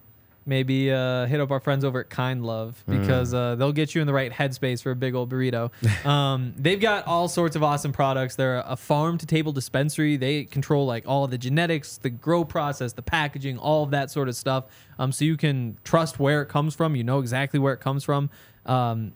maybe uh, hit up our friends over at Kind Love because uh, they'll get you in the right headspace for a big old burrito. um, they've got all sorts of awesome products. They're a farm to table dispensary. They control like all the genetics, the grow process, the packaging, all of that sort of stuff. Um, so you can trust where it comes from. You know exactly where it comes from. Um,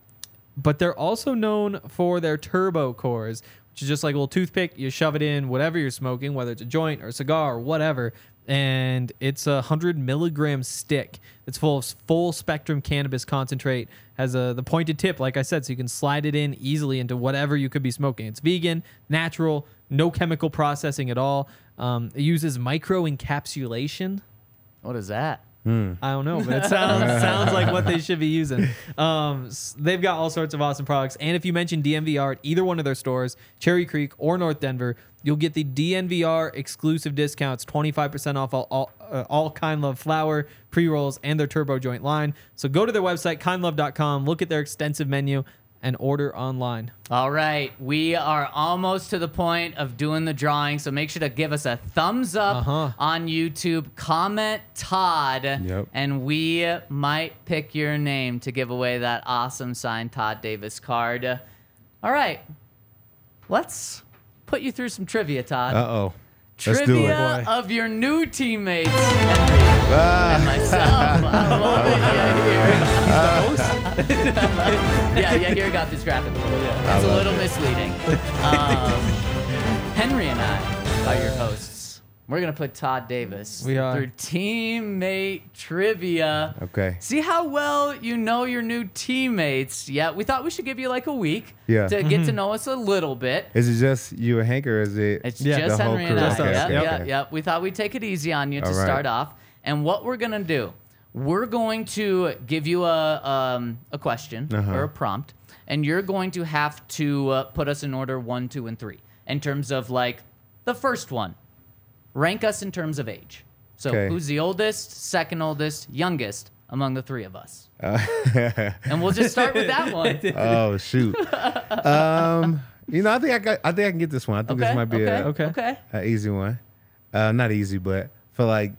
but they're also known for their turbo cores, is just like a little toothpick. You shove it in whatever you're smoking, whether it's a joint or a cigar or whatever. And it's a hundred milligram stick that's full of full spectrum cannabis concentrate. Has a the pointed tip, like I said, so you can slide it in easily into whatever you could be smoking. It's vegan, natural, no chemical processing at all. Um, it uses micro encapsulation. What is that? I don't know, but it sounds sounds like what they should be using. Um, s- they've got all sorts of awesome products, and if you mention DNVR at either one of their stores, Cherry Creek or North Denver, you'll get the DNVR exclusive discounts, twenty five percent off all all, uh, all Kind Love flour, pre rolls, and their turbo joint line. So go to their website kindlove.com, look at their extensive menu, and order online. All right, we are almost to the point of doing the drawing, so make sure to give us a thumbs up Uh-huh. on YouTube, comment Todd, Yep. and we might pick your name to give away that awesome signed Todd Davis card. All right, let's put you through some trivia, Todd. Uh oh. Let's do trivia it. Boy. of your new teammates, Henry and myself. I love it. Yeah, here. yeah, yeah, here got this graphic a little bit. It's a little misleading. Um, Henry and I are your hosts. We're gonna put Todd Davis We are. through teammate trivia. Okay. See how well you know your new teammates. Yeah, we thought we should give you like a week Yeah. to get to know us a little bit. Is it just you and Hank, or is it It's Yeah. just the whole Henry and crew? I. Just us. Okay, Yep, okay, yep, okay. yep. We thought we'd take it easy on you to All right. start off. And what we're gonna do, we're going to give you a um, a question Uh-huh. or a prompt, and you're going to have to uh, put us in order one, two, and three in terms of like the first one. Rank us in terms of age. So Okay. who's the oldest, second oldest, youngest among the three of us? Uh, And we'll just start with that one. oh shoot. Um, you know, I think I got, I think I can get this one. I think Okay. this might be okay. a, Okay. Okay. a easy one. Uh, not easy, but for like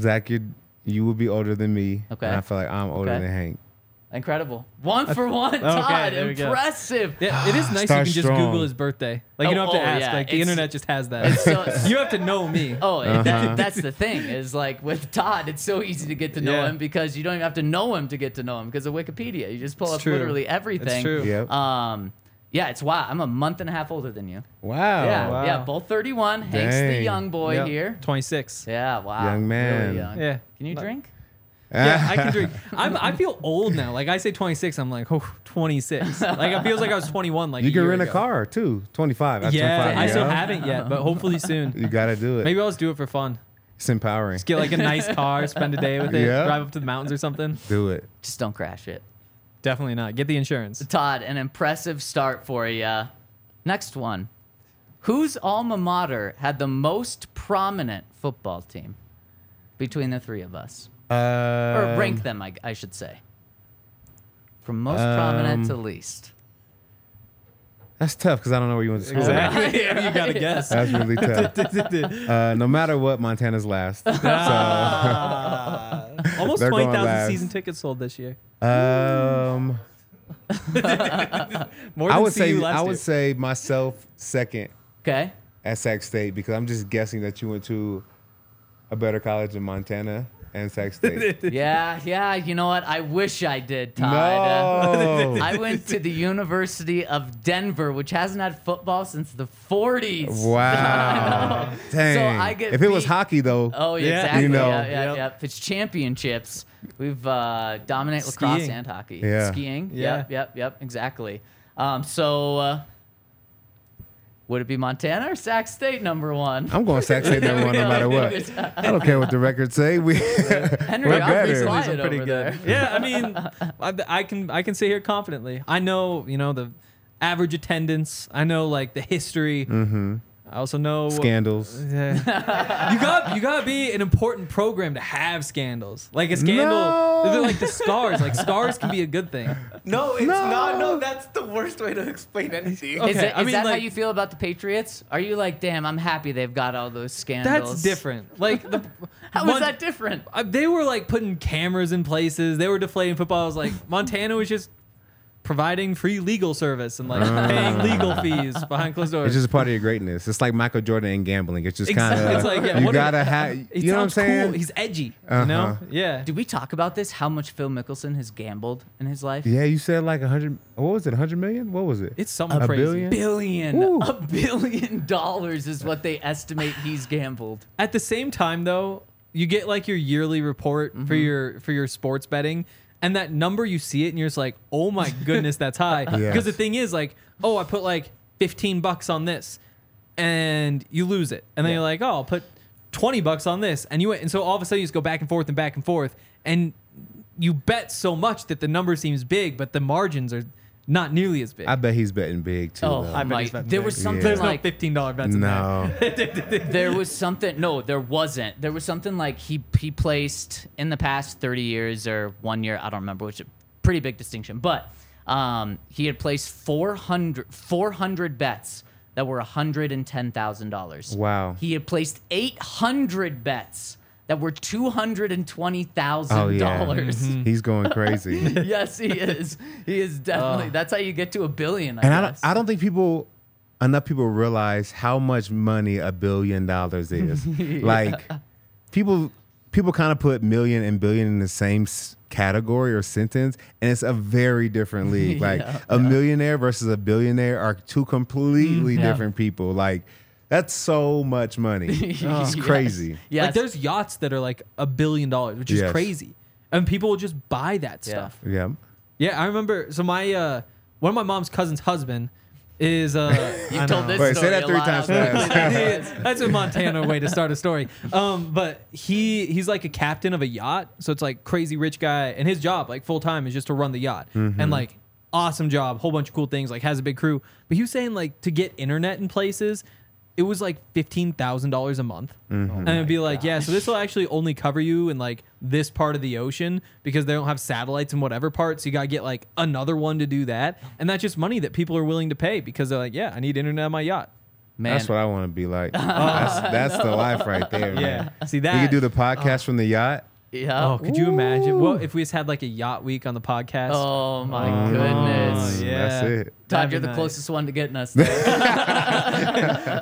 Zach, you you would be older than me. Okay. And I feel like I'm older Okay. than Hank. Incredible. One for one, Todd. there we go. Impressive. Yeah, it is nice Start you can just strong. Google his birthday. Like you Oh, don't have to oh, ask. yeah, Like the it's- internet just has that. it's so- you have to know me. Oh, Uh-huh. that, that's the thing is like with Todd, it's so easy to get to know Yeah. him because you don't even have to know him to get to know him because of Wikipedia. You just pull It's up true. literally everything. It's true. Yep. Um, yeah, it's wow. I'm a month and a half older than you. Wow. yeah, wow. yeah, both 31. Hank's the Dang. young boy Yep. here. 26. Yeah, wow. Young man. Really young. Yeah. Can you drink? Yeah, I can drink. I'm, I feel old now. Like I say 26, I'm like, oh, 26. Like it feels like I was 21. Like You can year rent a car too. 25. That's Yeah, 25, I still yeah. haven't yet, but hopefully soon. You got to do it. Maybe I'll just do it for fun. It's empowering. Just get like a nice car, spend a day with it, Yeah. drive up to the mountains or something. Do it. Just don't crash it. Definitely not. Get the insurance. Todd, an impressive start for you. Next one. Whose alma mater had the most prominent football team between the three of us? Uh, Or rank them, I, I should say. From most prominent Um, to least. That's tough because I don't know where you went to school. Exactly. you gotta guess. That's really tough. Uh, no matter what, Montana's last. Ah. Almost They're going 20,000 last. season tickets sold this year. Um, More I than would say last I year. would say myself second Okay. at Sac State because I'm just guessing that you went to a better college in Montana and Sac State. Yeah, yeah. You know what? I wish I did, Todd. Uh, no. I went to the University of Denver, which hasn't had football since the 40s. Wow. Dang. So I get if it was beat- hockey though, Oh, yeah, Yeah. exactly. You know. Yeah, yeah, Yep. yeah. If it's championships, we've uh, dominate lacrosse and hockey. Yeah. Skiing. Yeah. Yep, yep, yep. Exactly. Um, so, uh, would it be Montana or Sac State number one? I'm going Sac State number one no matter what. I don't care what the records say. We Henry, we're pretty better. Quiet are pretty over good. there. Yeah, I mean, I, I can I can sit here confidently. I know you know the average attendance. I know like the history. Mm-hmm. I also know Scandals. Yeah. you got you gotta be an important program to have scandals. Like a scandal, No. they're like the scars. Like scars can be a good thing. No, it's No. not. No, that's the worst way to explain anything. Okay, Is, it, I mean, that how you feel about the Patriots? Are you like, damn, I'm happy they've got all those scandals? That's different. Like the How Mon- is that different? uh, they were like putting cameras in places. They were deflating football. I was like, Montana was just providing free legal service and like paying legal fees behind closed doors. It's just a part of your greatness. It's like Michael Jordan and gambling. It's just kind of It's like, yeah, you gotta have. He You know what I'm sounds saying? Cool. He's edgy. You Uh-huh. know? Yeah. Did we talk about this? How much Phil Mickelson has gambled in his life? yeah, you said like a hundred. What was it? A hundred million? What was it? It's something A crazy. billion? Billion, Woo. a billion dollars is what they estimate he's gambled. At the same time, though, you get like your yearly report for your for your sports betting, and that number you see it, and you're just like, oh my goodness, that's high. Because Yes. the thing is, like, oh, I put like 15 bucks on this, and you lose it, and then you're like, oh, I'll put 20 bucks on this, and you and so all of a sudden you just go back and forth and back and forth, and you bet so much that the number seems big, but the margins are not nearly as big. I bet he's betting big too. Oh, though. I bet my! he's betting There big. was something There's like no $15 bets in there. no. there was something. No, there wasn't. There was something like he he placed in the past thirty years or one year. I don't remember which. A pretty big distinction, but um, he had placed 400, 400 bets that were hundred and ten thousand dollars. Wow. He had placed eight hundred bets that were two hundred and twenty thousand Oh yeah. dollars. He's going crazy. yes, he is. He is definitely. that's how you get to a billion. I and I don't. I don't think people enough people realize how much money a billion dollars is. Like people people kind of put million and billion in the same s- category or sentence and it's a very different league. Like Yeah, a millionaire versus a billionaire are two completely Mm, yeah. different people. Like that's so much money. It's crazy. Yes. Like there's yachts that are like a billion dollars, which is Yes. crazy, and people will just buy that Yeah. stuff. Yeah. Yeah, I remember. So my uh, one of my mom's cousin's husband is uh, you I told this Wait, say story that a three lot times on the- fast. That's a Montana way to start a story. Um, but he he's like a captain of a yacht, so it's like crazy rich guy, and his job, like full time, is just to run the yacht, and like awesome job, whole bunch of cool things, like has a big crew. But he was saying like to get internet in places, it was like fifteen thousand dollars a month, mm-hmm. oh and it'd be like, yeah, so this will actually only cover you in like this part of the ocean because they don't have satellites in whatever part, so you gotta get like another one to do that, and that's just money that people are willing to pay because they're like, yeah, I need internet on my yacht. Man, That's what I want to be like. That's, that's the life right there, man. Yeah, see that You could do the podcast from the yacht Yeah. Oh, could you imagine? Well, if we just had like a yacht week on the podcast. Oh my mm, Oh, goodness. yeah. That's it. Todd, you're the nice. closest one to getting us there.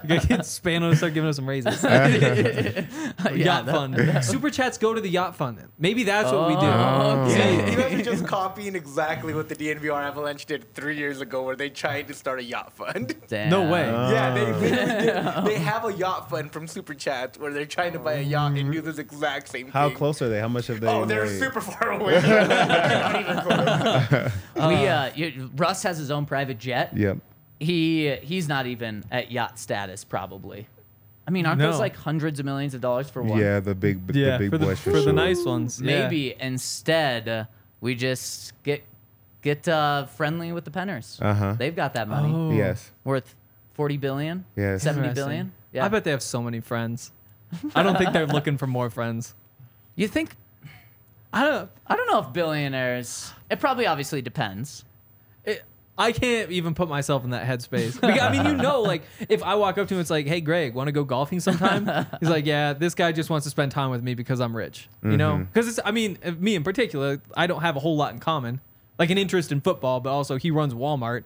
Get Spano to start giving us some raises. yeah, yacht that- fund. Super chats go to the yacht fund. Maybe that's what we do. Oh, Oh. You guys are just copying exactly what the DNVR Avalanche did three years ago, where they tried to start a yacht fund. Damn. No way. yeah, they literally did. They have a yacht fund from Super Chats where they're trying to buy a yacht and do this exact same How thing. close are they? How much have they? Oh, they're made? super far away. Not we uh, you, Russ has his own private jet. Yep. He he's not even at yacht status probably. I mean, aren't those like hundreds of millions of dollars for one? Yeah, the big, Yeah, the big for the boys for, for sure. the nice ones. yeah. Maybe instead uh, we just get get uh, friendly with the Penners. Uh-huh. They've got that money Oh. Yes. worth forty billion. Yes. 70 Interesting. billion. Yeah. I bet they have so many friends. I don't think they're looking for more friends. you think I don't. I don't know if billionaires. It probably obviously depends. It, I can't even put myself in that headspace. Because, I mean, you know, like if I walk up to him, it's like, "Hey, Greg, want to go golfing sometime?" He's like, "Yeah, this guy just wants to spend time with me because I'm rich." You know, because it's. I mean, me in particular, I don't have a whole lot in common, like an interest in football, but also he runs Walmart.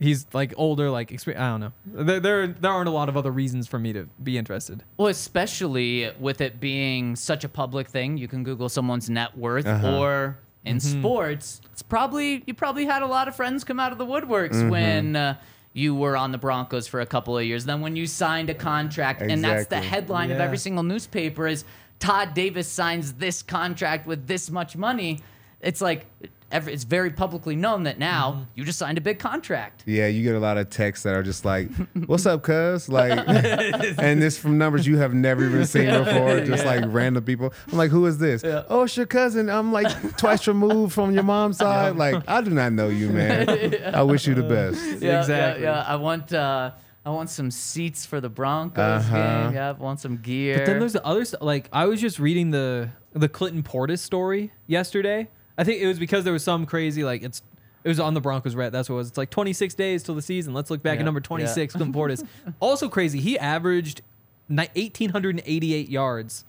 He's like older, like experience. I don't know. There, there, there aren't a lot of other reasons for me to be interested. Well, especially with it being such a public thing, you can Google someone's net worth Uh-huh. or in sports, it's probably you probably had a lot of friends come out of the woodworks Mm-hmm. when uh, you were on the Broncos for a couple of years. Then when you signed a contract, and that's the Exactly. headline of every single newspaper is Todd Davis signs this contract with this much money. It's like every, it's very publicly known that now Mm-hmm. you just signed a big contract. Yeah, you get a lot of texts that are just like, "What's up, cuz?" Like, and this from numbers you have never even seen before, just like random people. I'm like, "Who is this?" Oh, it's your cousin. I'm like twice removed from your mom's side. Like, I do not know you, man. I wish you the best. Yeah, Exactly. Yeah, yeah. I want uh, I want some seats for the Broncos Uh-huh. game. Yeah, I want some gear. But then there's the other stuff. Like I was just reading the the Clinton Portis story yesterday. I think it was because there was some crazy like it's it was on the Broncos Reddit. That's what it was. It's like 26 days till the season. Let's look back Yeah, at number yeah. 26, Clinton Portis. also crazy. He averaged ni- 1888 yards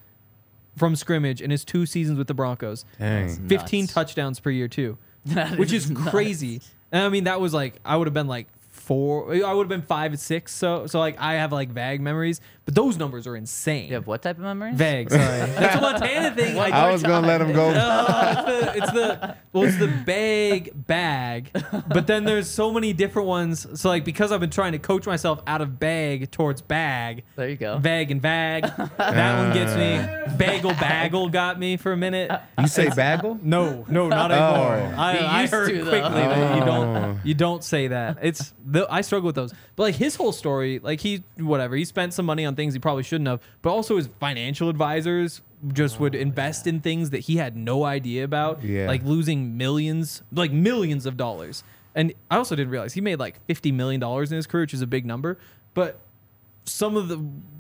from scrimmage in his two seasons with the Broncos. Dang. 15 Nuts. touchdowns per year too, That which is nuts. crazy. And I mean that was like I would have been like four. I would have been five and six. So so like I have like vague memories, but those numbers are insane. You have what type of memories? Vague, sorry. That's a Montana thing. Like, I was gonna let him go. uh, it's, the, it's the well, it's the bag bag, but then there's so many different ones. So like because I've been trying to coach myself out of bag towards bag, There you go. vag and vag. That one gets me. Bagel bagel got me for a minute. You say bagel? No, no, not anymore. Oh. I, You I used heard to, though. quickly that you Oh. don't you don't say that. It's the, I struggle with those. But like his whole story, like he whatever he spent some money on things he probably shouldn't have. But also his financial advisors just would oh, invest in things that he had no idea about. Yeah. like losing millions, like millions of dollars. And I also didn't realize he made like fifty million dollars in his career, which is a big number. But some of the,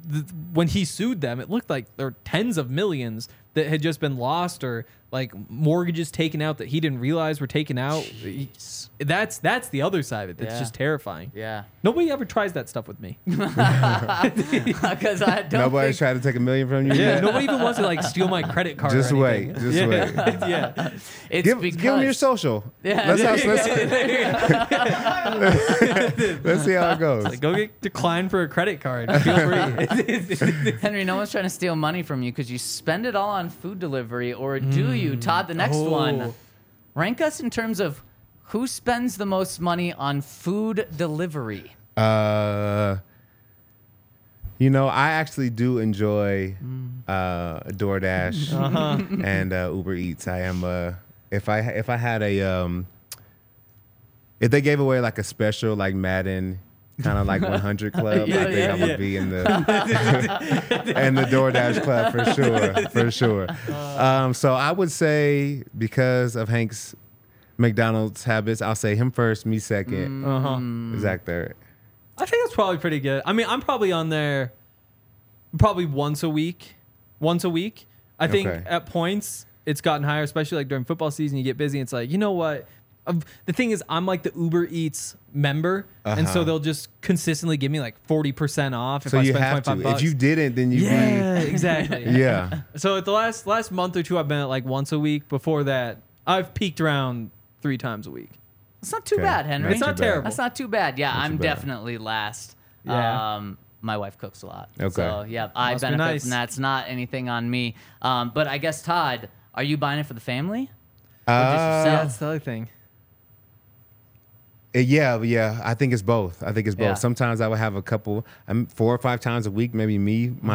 the when he sued them, it looked like there were tens of millions that had just been lost or like mortgages taken out that he didn't realize were taken out. Jeez. That's that's the other side of it. That's Yeah. just terrifying. Yeah. Nobody ever tries that stuff with me. Because I don't Nobody's think, trying to take a million from you. Yeah, nobody even wants to like steal my credit card. Just or wait. anything. Just yeah. wait. yeah. it's Give, because give him your social. Yeah. Let's, have, let's, let's see how it goes. Like, go get declined for a credit card. Feel free. Henry, no one's trying to steal money from you because you spend it all on food delivery, or do you? Mm. Todd, the next oh. one. Oh. Rank us in terms of who spends the most money on food delivery. Uh, you know, I actually do enjoy uh, DoorDash and uh, Uber Eats. I am uh, if I if I had a um, if they gave away like a special like Madden kind of like 100 club, Yeah, I think yeah, I'm gonna yeah. be in the and the DoorDash club for sure, for sure. Um, so I would say because of Hank's McDonald's habits, I'll say him first, me second, Uh huh. Zach third. I think that's probably pretty good. I mean, I'm probably on there probably once a week. Once a week. I think Okay. at points it's gotten higher, especially like during football season. You get busy. It's like you know what? of the thing is I'm like the Uber Eats member, and so Uh-huh. they'll just consistently give me like forty percent off if So I you spend have twenty to. bucks. If you didn't, then you yeah, exactly. be yeah. So at the last last month or two, I've been at like once a week. Before that, I've peaked around three times a week. It's not too Okay. bad, Henry. It's not too bad. terrible. That's not too bad. Yeah, Not I'm bad. definitely last. Yeah. Um, my wife cooks a lot. Okay. So yeah, I Must be benefit nice. from that. It's not anything on me. Um, but I guess Todd, are you buying it for the family? Uh, yourself? Yeah, that's the other thing. Uh, Yeah, yeah. I think it's both. I think it's both. Yeah. Sometimes I would have a couple, um, four or five times a week, maybe me Mm-hmm.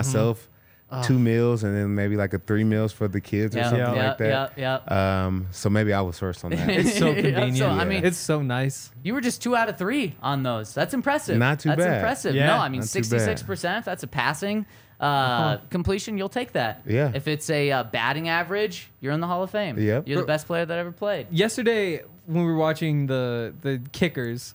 Myself, two meals, and then maybe like a three meals for the kids or something yeah, like that. yeah, Um, so maybe I was first on that. It's so convenient. so, I mean, it's so nice. You were just two out of three on those. That's impressive. Not too That's bad. impressive. Yeah, no, I mean not too bad. sixty-six percent. That's a passing uh, completion, you'll take that. Yeah. If it's a uh, batting average, you're in the Hall of Fame. Yep. You're the best player that ever played. Yesterday, when we were watching the the kickers,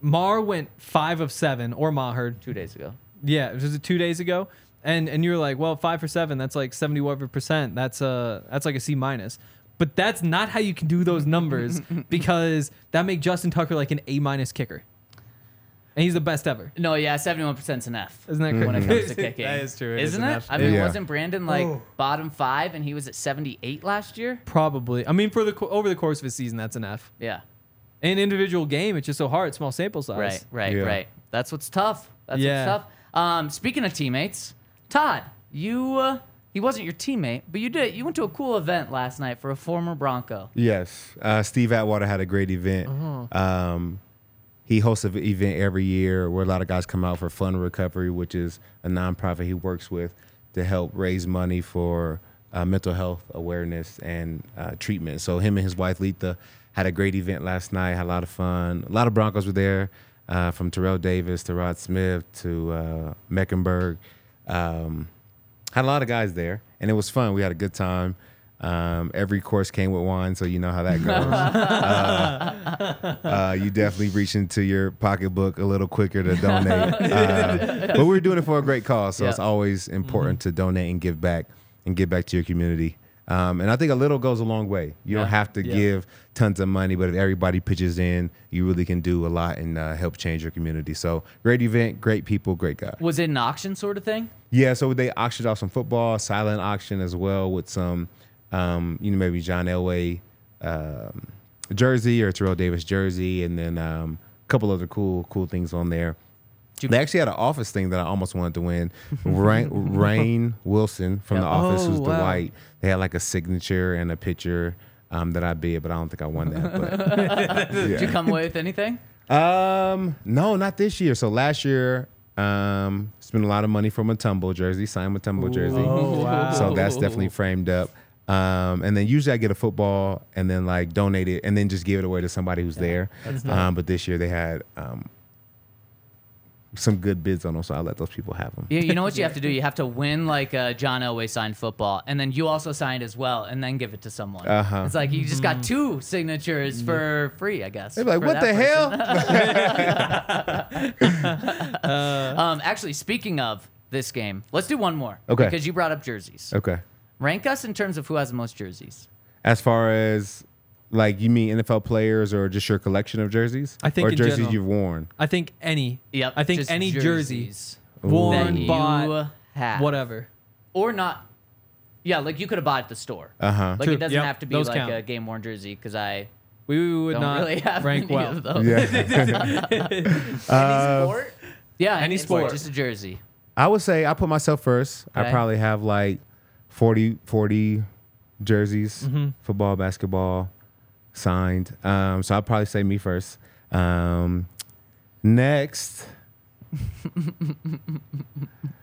Mar went five of seven, or Maher. Two days ago. Yeah, was it two days ago? And and you're like, well, five for seven. That's like seventy whatever percent. That's uh that's like a C minus. But that's not how you can do those numbers because that make Justin Tucker like an A minus kicker, and he's the best ever. No, yeah, seventy-one percent is an F. Isn't that When it comes to kicking, That is true. It is isn't an it? F. I mean, Yeah. wasn't Brandon like Oh. bottom five and he was at seventy-eight last year? Probably. I mean, for the co- over the course of a season, that's an F. Yeah. An individual game, it's just so hard. Small sample size. Right, right, Yeah. right. That's what's tough. That's Yeah. what's tough. Um, speaking of teammates, Todd, you uh, he wasn't your teammate, but you did. You went to a cool event last night for a former Bronco. Yes, uh, Steve Atwater had a great event. Uh-huh. Um, he hosts an event every year where a lot of guys come out for Fun Recovery, which is a nonprofit he works with to help raise money for uh, mental health awareness and uh, treatment. So him and his wife Letha had a great event last night. Had a lot of fun. A lot of Broncos were there, uh, from Terrell Davis to Rod Smith to uh, Mecklenburg. Um, had a lot of guys there, and it was fun. We had a good time. Um, every course came with wine, so you know how that goes. uh, uh, you definitely reach into your pocketbook a little quicker to donate. Uh, but we're doing it for a great cause, so Yeah. it's always important to donate and give back and give back to your community. Um, and I think a little goes a long way. You don't have to Yeah. give tons of money, but if everybody pitches in, you really can do a lot and uh, help change your community. So great event, great people, great guy. Was it an auction sort of thing? Yeah, so they auctioned off some football, silent auction as well with some, um, you know, maybe John Elway um, jersey or Terrell Davis jersey, and then um, a couple other cool, cool things on there. They actually had an office thing that I almost wanted to win. Rain, Rainn Wilson from Yeah. the office, Oh, who's the white. They had like a signature and a picture um, that I bid, but I don't think I won that. But Did you come away with anything? um, no, not this year. So last year, um, spent a lot of money for Mutombo jersey, signed Mutombo jersey. Oh, wow. So that's definitely framed up. Um, and then usually I get a football and then like donate it and then just give it away to somebody who's there. Um, but this year they had um, some good bids on them, so I let those people have them. Yeah, you know what you have to do? You have to win like a John Elway signed football, and then you also signed as well, and then give it to someone. Uh-huh. It's like you just got two signatures for free, I guess. They're like, for what the person." hell? Um, actually, speaking of this game, let's do one more. Okay. Because you brought up jerseys. okay. Rank us in terms of who has the most jerseys. As far as like you mean NFL players or just your collection of jerseys? I think or in jerseys general. you've worn. I think any. Yep. I think just any jersey jerseys worn, that bought, you have. whatever. Or not. Yeah, like you could have bought at the store. Uh huh. Like True. it doesn't Yep, have to be those like count. a game worn jersey because I We would don't not really have rank any well. of those. Yeah. Any sport? Yeah, Any sport. Just a jersey. I would say I put myself first. I Okay. probably have like 40, 40 jerseys, Mm-hmm. football, basketball, signed. Um, so I'll probably say me first. Um, next,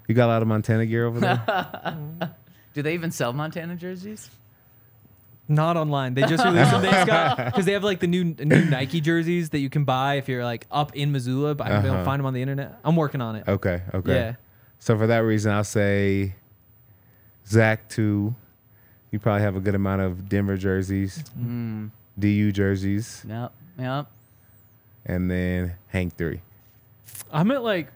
you got a lot of Montana gear over there. Do they even sell Montana jerseys? Not online. They just released them. They just got because they have like the new new Nike jerseys that you can buy if you're like up in Missoula, but I haven't been able to Uh-huh. find them on the internet. I'm working on it. okay, okay. Yeah. So for that reason, I'll say Zach two. You probably have a good amount of Denver jerseys, Mm, DU jerseys, yep, yep. and then Hank three. I'm at like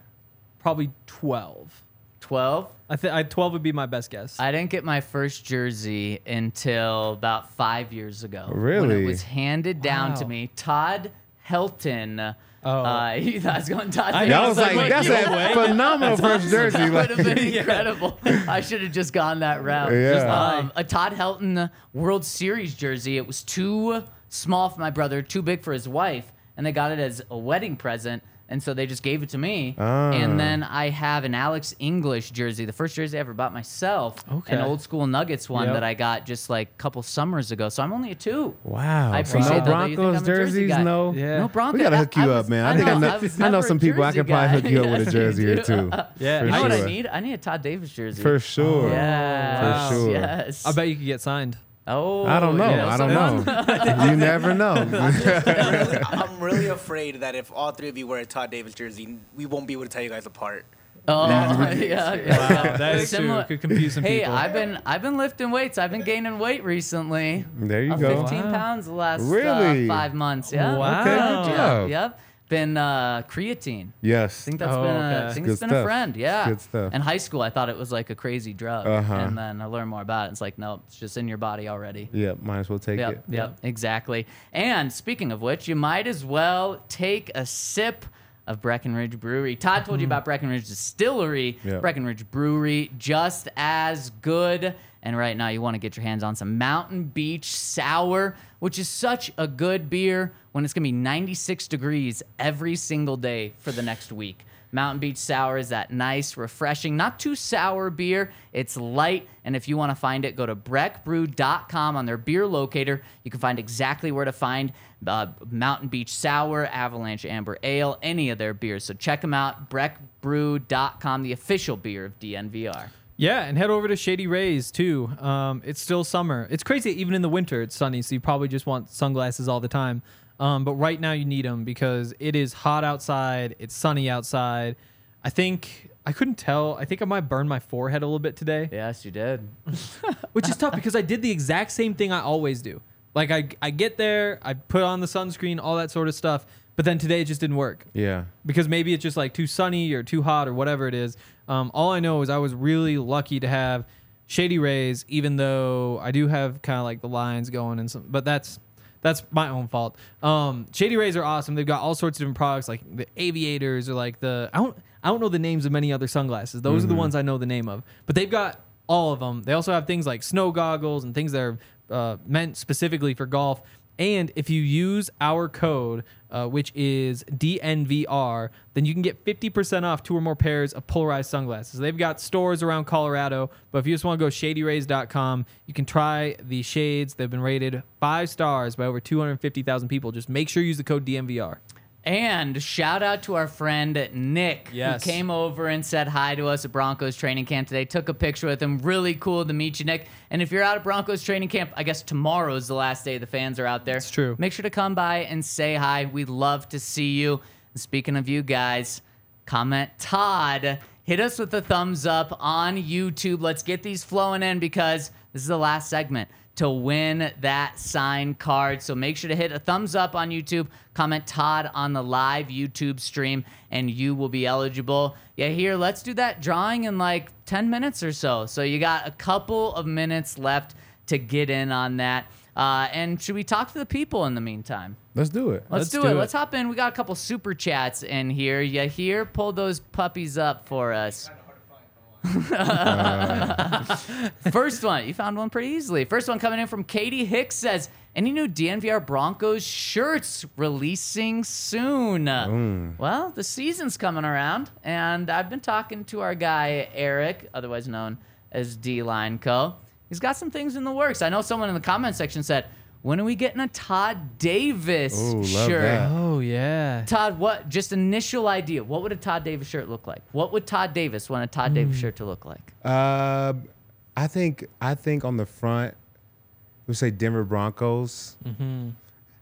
probably 12. 12. I think I 12 would be my best guess. I didn't get my first jersey until about five years ago. Really? When Really? it was handed down to me. Todd Helton. Oh. Uh, he thought I was going Todd. I. That was like, like, like, that's a way. phenomenal first jersey. That Like, would have been incredible. I should have just gone that route. Yeah. Um, a Todd Helton World Series jersey. It was too small for my brother, too big for his wife, and they got it as a wedding present. And so they just gave it to me. Ah. And then I have an Alex English jersey, the first jersey I ever bought myself. Okay. An old school Nuggets one Yep. that I got just like a couple summers ago. So I'm only a two. wow. I so no that, though. You think Broncos I'm jersey jerseys, guy. no. Yeah. No Broncos. We gotta hook you I up, was- man. I think I know. I know some people. I jersey can probably hook you up with a jersey or two. Yeah. You know sure. what I need? I need a Todd Davis jersey. For sure. Yes. For sure. Yes. I bet you could get signed. Oh, I don't know. you I don't know. you never know. I'm, really, I'm really afraid that if all three of you wear a Todd Davis jersey, we won't be able to tell you guys apart. Oh, That's yeah, what yeah. Wow, that is Similar- true. Could confuse some Hey, people. I've been I've been lifting weights. I've been gaining weight recently. there you Uh, go. 15 Wow. pounds the last Really? uh, five months. Yeah. Wow. Okay, good Yep. Yep. Been uh, creatine. I Yes. think that's Oh, been a, I okay. think Good it's been stuff. a friend. Yeah. Good stuff. In high school, I thought it was like a crazy drug, Uh-huh. and then I learned more about it. It's like, no, it's just in your body already. Yeah, might as well take Yep, it. yep, exactly. And speaking of which, you might as well take a sip of Breckenridge Brewery. Todd told you about Breckenridge Distillery. Yeah. Breckenridge Brewery, just as good. And right now, you want to get your hands on some Mountain Beach Sour, which is such a good beer when it's going to be 96 degrees every single day for the next week. Mountain Beach Sour is that nice, refreshing, not too sour beer. It's light, and if you want to find it, go to breckbrew.com on their beer locator. You can find exactly where to find uh, Mountain Beach Sour, Avalanche Amber Ale, any of their beers. So check them out, breckbrew.com, the official beer of DNVR. Yeah, and head over to Shady Rays too. Um, it's still summer. It's crazy. Even in the winter, it's sunny, so you probably just want sunglasses all the time. Um, but right now, you need them because it is hot outside. It's sunny outside. I think I couldn't tell. I think I might burn my forehead a little bit today, Yes, you did. which is tough because I did the exact same thing I always do. Like I, I get there, I put on the sunscreen, all that sort of stuff. But then today it just didn't work Yeah. because maybe it's just like too sunny or too hot or whatever it is. Um, all I know is I was really lucky to have Shady Rays, even though I do have kind of like the lines going and some, but that's that's my own fault. Um, Shady Rays are awesome. They've got all sorts of different products like the aviators or like the I don't I don't know the names of many other sunglasses. Those are the ones I know the name of. But they've got all of them. They also have things like snow goggles and things that are uh, meant specifically for golf. And if you use our code, uh, which is DNVR, then you can get 50% off two or more pairs of polarized sunglasses. They've got stores around Colorado, but if you just want to go shadyrays.com, you can try the shades. They've been rated five stars by over 250,000 people. Just make sure you use the code DNVR. And shout out to our friend Nick, Yes. who came over and said hi to us at Broncos training camp today. Took a picture with him. Really cool to meet you, Nick. And if you're out at Broncos training camp, I guess tomorrow is the last day the fans are out there. It's true. Make sure to come by and say hi. We'd love to see you. And speaking of you guys, comment Todd. Hit us with a thumbs up on YouTube. Let's get these flowing in because this is the last segment to win that signed card. So make sure to hit a thumbs up on YouTube, comment Todd on the live YouTube stream, and you will be eligible. Yeah, here, let's do that drawing in like 10 minutes or so. So you got a couple of minutes left to get in on that. Uh, and should we talk to the people in the meantime? Let's do it. Let's, Let's do, do it. it. Let's hop in. We got a couple super chats in here. Yeah, here, Pull those puppies up for us. First one, you found one pretty easily. First one coming in from Katie Hicks says, "Any new DNVR Broncos shirts releasing soon?" Mm. Well, the season's coming around, and I've been talking to our guy Eric, otherwise known as D Line Co. He's got some things in the works. I know someone in the comment section said, "When are we getting a Todd Davis Ooh, love shirt?" that. Oh, yeah. Todd, what? Just initial idea. What would a Todd Davis shirt look like? What would Todd Davis want a Todd Davis shirt to look like? Uh, I think I think on the front, we say Denver Broncos, Mm-hmm.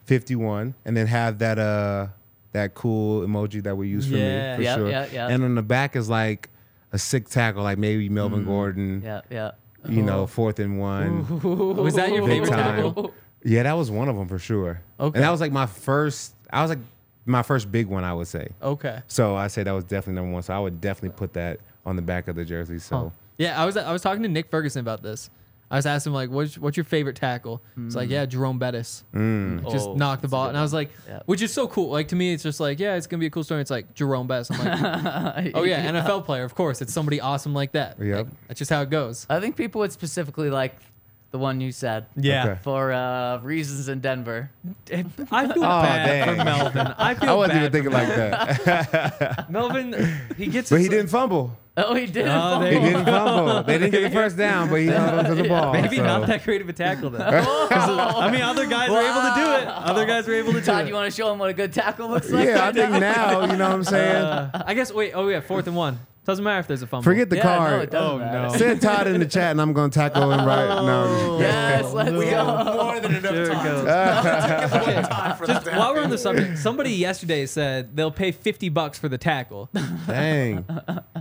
fifty-one, and then have that uh that cool emoji that we use for Yeah. me for Yep, sure. yep, yep. And on the back is like a sick tackle, like maybe Melvin Gordon. Mm-hmm. Yeah, yeah. You know, fourth and one. Was that your Big favorite time. tackle? Yeah, that was one of them for sure. Okay. And that was like my first. I was like my first big one, I would say. Okay. So I say that was definitely number one. So I would definitely put that on the back of the jersey. So Yeah, I was I was talking to Nick Ferguson about this. I was asking him like, "What's what's your favorite tackle?" It's like, "Yeah, Jerome Bettis, mm. just Oh, knock the ball." And I was like, Yeah. "Which is so cool." Like to me, it's just like, "Yeah, it's gonna be a cool story." It's like Jerome Bettis. I'm like, "Oh yeah, NFL player, of course. It's somebody awesome like that." Yep. Like, that's just how it goes. I think people would specifically like the one you said. Yeah. Okay. For uh, reasons in Denver. I feel Oh, bad for Melvin. I feel I wasn't bad even thinking like that. Melvin. He gets, but he didn't fumble. Oh, he did. Oh, there He you didn't fumble. They didn't get the first down, but he held on to the ball. Maybe so. not that great of a tackle though. I mean, other guys were able to do it. Other guys were able to do Todd, it. you want to show him what a good tackle looks like? Yeah, I think now? now, you know what I'm saying? Uh, I guess. Wait. Oh yeah, fourth and one. Doesn't matter if there's a fumble. Forget the Yeah, no, card. it doesn't Oh, matter. no. Send Todd in the chat and I'm going to tackle him right oh, now. Yes, let's We go. have more than enough There time. goes. One time for Just to while we're on the subject, somebody yesterday said they'll pay fifty bucks for the tackle. Dang.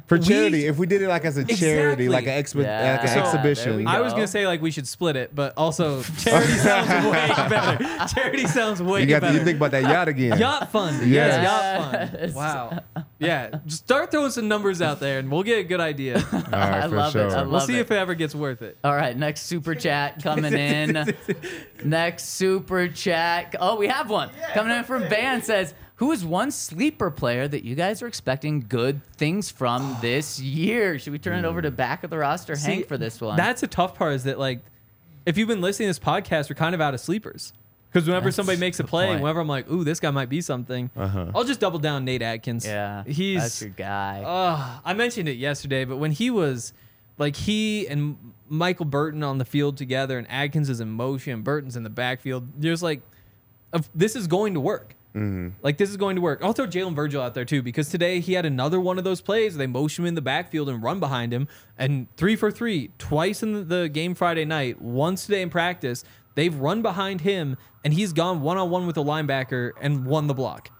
For charity, if we did it like as a charity, like an, expi- Yeah. like an So, exhibition. I was gonna say like we should split it, but also charity sounds way better. Charity sounds way better. You got to you think about that yacht again. Yacht fund. Yes. Yes, yacht fund. Wow. Yeah. Just start throwing some numbers out there and we'll get a good idea. Right, I love it. I We'll see it. if it ever gets worth it. All right, next super chat coming in. next super chat. Oh, we have one coming in from Van says, "Who is one sleeper player that you guys are expecting good things from this year?" Should we turn it over to hmm. back of the roster, See, Hank, for this one? That's a tough part is that like if you've been listening to this podcast, we're kind of out of sleepers. Because whenever That's somebody makes a play, point. whenever I'm like, ooh, this guy might be something, Uh-huh. I'll just double down Nate Adkins. yeah, He's that's your guy. Uh, I mentioned it yesterday, but when he was like he and Michael Burton on the field together, and Adkins is in motion, Burton's in the backfield, there's like, of- this is going to work. Like this is going to work. I'll throw Jalen Virgil out there too because today he had another one of those plays. They motion him in the backfield and run behind him, and three for three twice in the game Friday night, once today in practice. They've run behind him, and he's gone one on one with a linebacker and won the block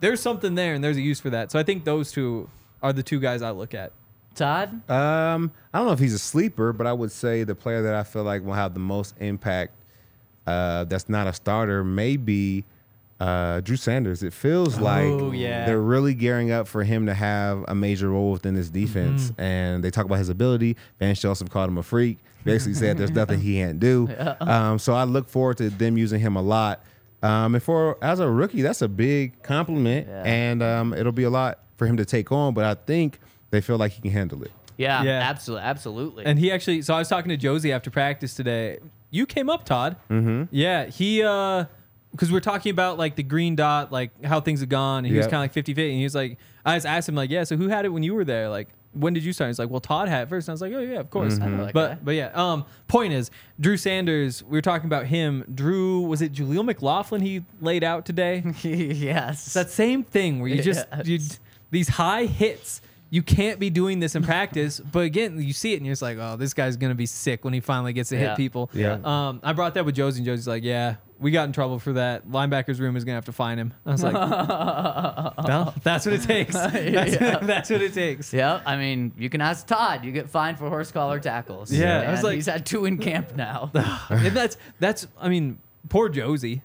there's something there and there's a use for that. So I think those two are the two guys I look at. Todd. Um, I don't know if he's a sleeper, but I would say the player that I feel like will have the most impact uh, that's not a starter may be uh, Drew Sanders. It feels like Oh, yeah. they're really gearing up for him to have a major role within this defense. Mm-hmm. And they talk about his ability. Vance Joseph called him a freak. Basically said there's nothing he can't do. Um, so I look forward to them using him a lot. Um, and for as a rookie, that's a big compliment, Yeah. and um, it'll be a lot for him to take on. But I think they feel like he can handle it. Yeah, Yeah. absolutely, absolutely. And he actually, so I was talking to Josey after practice today. You came up, Todd. Mm-hmm. Yeah, he, uh, because we're talking about like the green dot, like how things have gone, and he was Yep. kind of like 50 50. And he was like, I just asked him, like, yeah, so who had it when you were there? Like, when did you start? He's like, well, Todd had it first. And I was like, oh, yeah, of course. I know that guy. But, but yeah, um, point is, Drew Sanders, we were talking about him. Drew, was it Jaleel McLaughlin he laid out today? yes, It's that same thing where you just Yes. you, these high hits. You can't be doing this in practice, but again, you see it and you're just like, "Oh, this guy's gonna be sick when he finally gets to Yeah. hit people." Yeah. Um, I brought that with Josey, and Josey's like, "Yeah, we got in trouble for that. Linebackers room is gonna have to find him." I was like, "Well, that's what it takes. That's, Yeah. that's what it takes." Yeah, I mean, you can ask Todd. You get fined for horse collar tackles. Yeah, I was like- he's had two in camp now. and that's that's. I mean, poor Josey.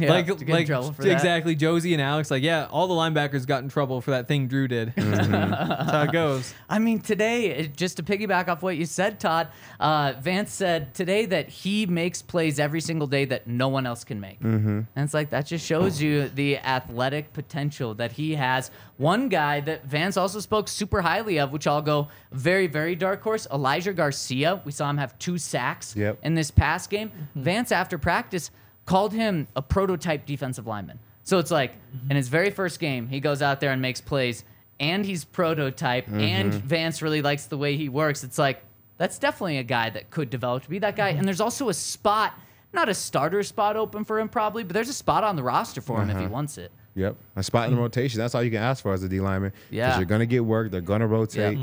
Yeah, like, to get in like trouble for that. exactly. Josey and Alex, like, yeah, all the linebackers got in trouble for that thing Drew did. that's how it goes. I mean, today, it- just to piggyback off what you said, Todd, uh, Vance said today that he makes plays every single day that no one else can make. Mm-hmm. And it's like, that just shows you the athletic potential that he has. One guy that Vance also spoke super highly of, which I'll go very, very dark horse, Elijah Garcia. We saw him have two sacks Yep. in this past game. Vance, after practice, called him a prototype defensive lineman. So it's like, in his very first game, he goes out there and makes plays and he's prototype mm-hmm. and Vance really likes the way he works. It's like that's definitely a guy that could develop to be that guy. Mm-hmm. And there's also a spot, not a starter spot open for him probably, but there's a spot on the roster for him if he mm-hmm. wants it. Yep. A spot in the rotation. That's all you can ask for as a D lineman. Yeah. Because you're going to get work. They're going to rotate.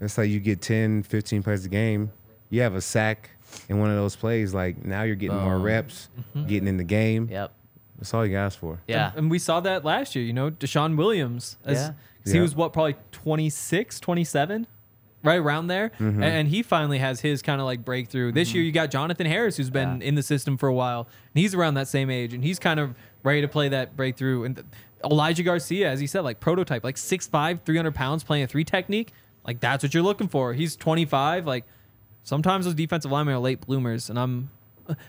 It's like you get 10, 15 plays a game. You have a sack in one of those plays. Like now you're getting more Boom. reps, getting in the game. Yep. That's all you can ask for. Yeah. And, and we saw that last year, you know, DeShawn Williams. As, Yeah. 'cause He Yeah. was what, probably 26, 27? right around there, Mm-hmm. and he finally has his kind of like breakthrough. This year, you got Jonathan Harris, who's been Yeah. in the system for a while, and he's around that same age, and he's kind of ready to play that breakthrough. And th- Elijah Garcia, as he said, like prototype, like 6'5", 300 pounds, playing a three technique, like that's what you're looking for. He's 25, like sometimes those defensive linemen are late bloomers, and I'm.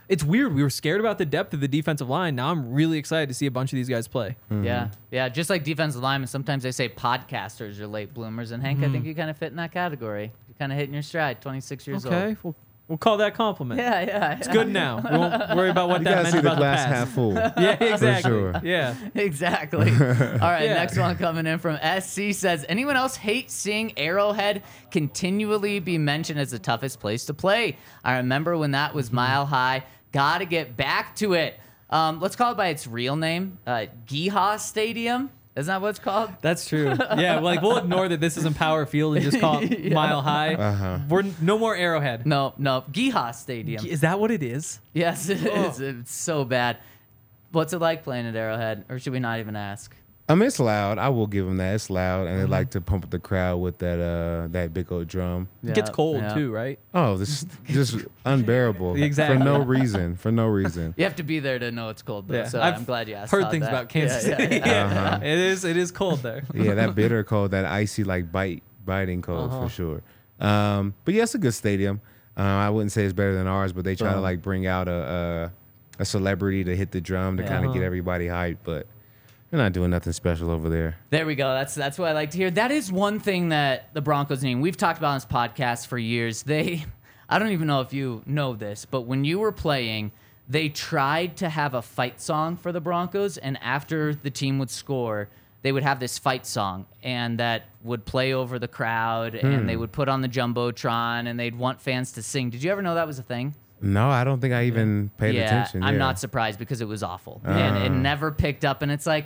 It's weird. We were scared about the depth of the defensive line. Now I'm really excited to see a bunch of these guys play. Yeah, yeah. Just like defensive linemen, sometimes they say podcasters are late bloomers, and Hank, I Mm-hmm. think you kind of fit in that category. You're kind of hitting your stride. 26 years Okay, old. we'll, we'll call that compliment. Yeah, yeah. It's good now. We won't worry about what You that gotta meant see about the glass past. half full. Yeah, exactly. sure. Yeah. exactly. All right, Yeah. next one coming in from SC says, anyone else hate seeing Arrowhead continually be mentioned as the toughest place to play? I remember when that Mm-hmm. was mile high. Got to get back to it. Um, let's call it by its real name, uh, GEHA Stadium. Isn't that what it's called? That's true. Yeah, like we'll ignore that this isn't Power Field and just call it Yeah. Mile High. Uh-huh. We're no more Arrowhead. No, no, GEHA Stadium. Is that what it is? Yes, it Oh. is. It's so bad. What's it like playing at Arrowhead? Or should we not even ask? I mean, it's loud. I will give them that. It's loud, and they Mm-hmm. like to pump up the crowd with that uh that big old drum. It gets cold yeah. too, right? Oh, this is just unbearable. Exactly. For no reason. For no reason. You have to be there to know it's cold, though. Yeah. So I've I'm glad you asked. Heard about things that. about Kansas Yeah, yeah, City. yeah. Uh-huh. It is. It is cold there. Yeah, that bitter cold, that icy like bite, biting cold Uh-huh. for sure. Um, but yeah, it's a good stadium. Uh, I wouldn't say it's better than ours, but they try to Uh-huh. like bring out a a, a celebrity to hit the drum to Yeah. kind of get Uh-huh. everybody hyped, but they're not doing nothing special over there. There we go. That's that's what I like to hear. That is one thing that the Broncos need. We've talked about on this podcast for years. They, I don't even know if you know this, but when you were playing, they tried to have a fight song for the Broncos, and after the team would score, they would have this fight song, and that would play over the crowd, and they would put on the jumbotron, and they'd want fans to sing. Did you ever know that was a thing? No, I don't think I even paid yeah, attention. I'm not surprised because it was awful and it Uh. never picked up. And it's like,